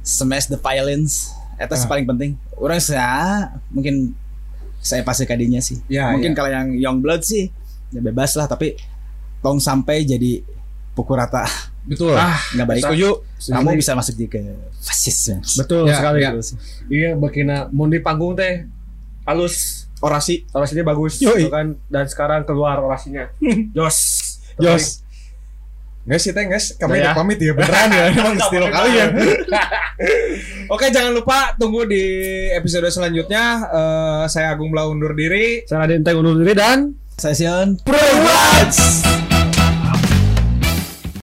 smash the violence. Itu Ah. yang paling penting. Orang saya mungkin saya pasti kadinya sih. Ya, mungkin ya. kalau yang young blood sih ya bebas lah. Tapi tong sampai jadi pukul rata Betul. Ah, nggak baik. Setuju. Kamu bisa masuk di ke fasis. ya. betul Ya, sekali. ya. Iya, bakina mau di panggung teh halus Orasi. orasinya bagus Yoi. gitu kan dan sekarang keluar orasinya. Jos. Jos. Guys, sih teh guys, kami Udah ya. udah pamit ya beneran ya. Emang kali ya. Oke, jangan lupa tunggu di episode selanjutnya. Eh, saya Agung Blau undur diri. Saya Raden Teng undur diri dan Session Pro Watch.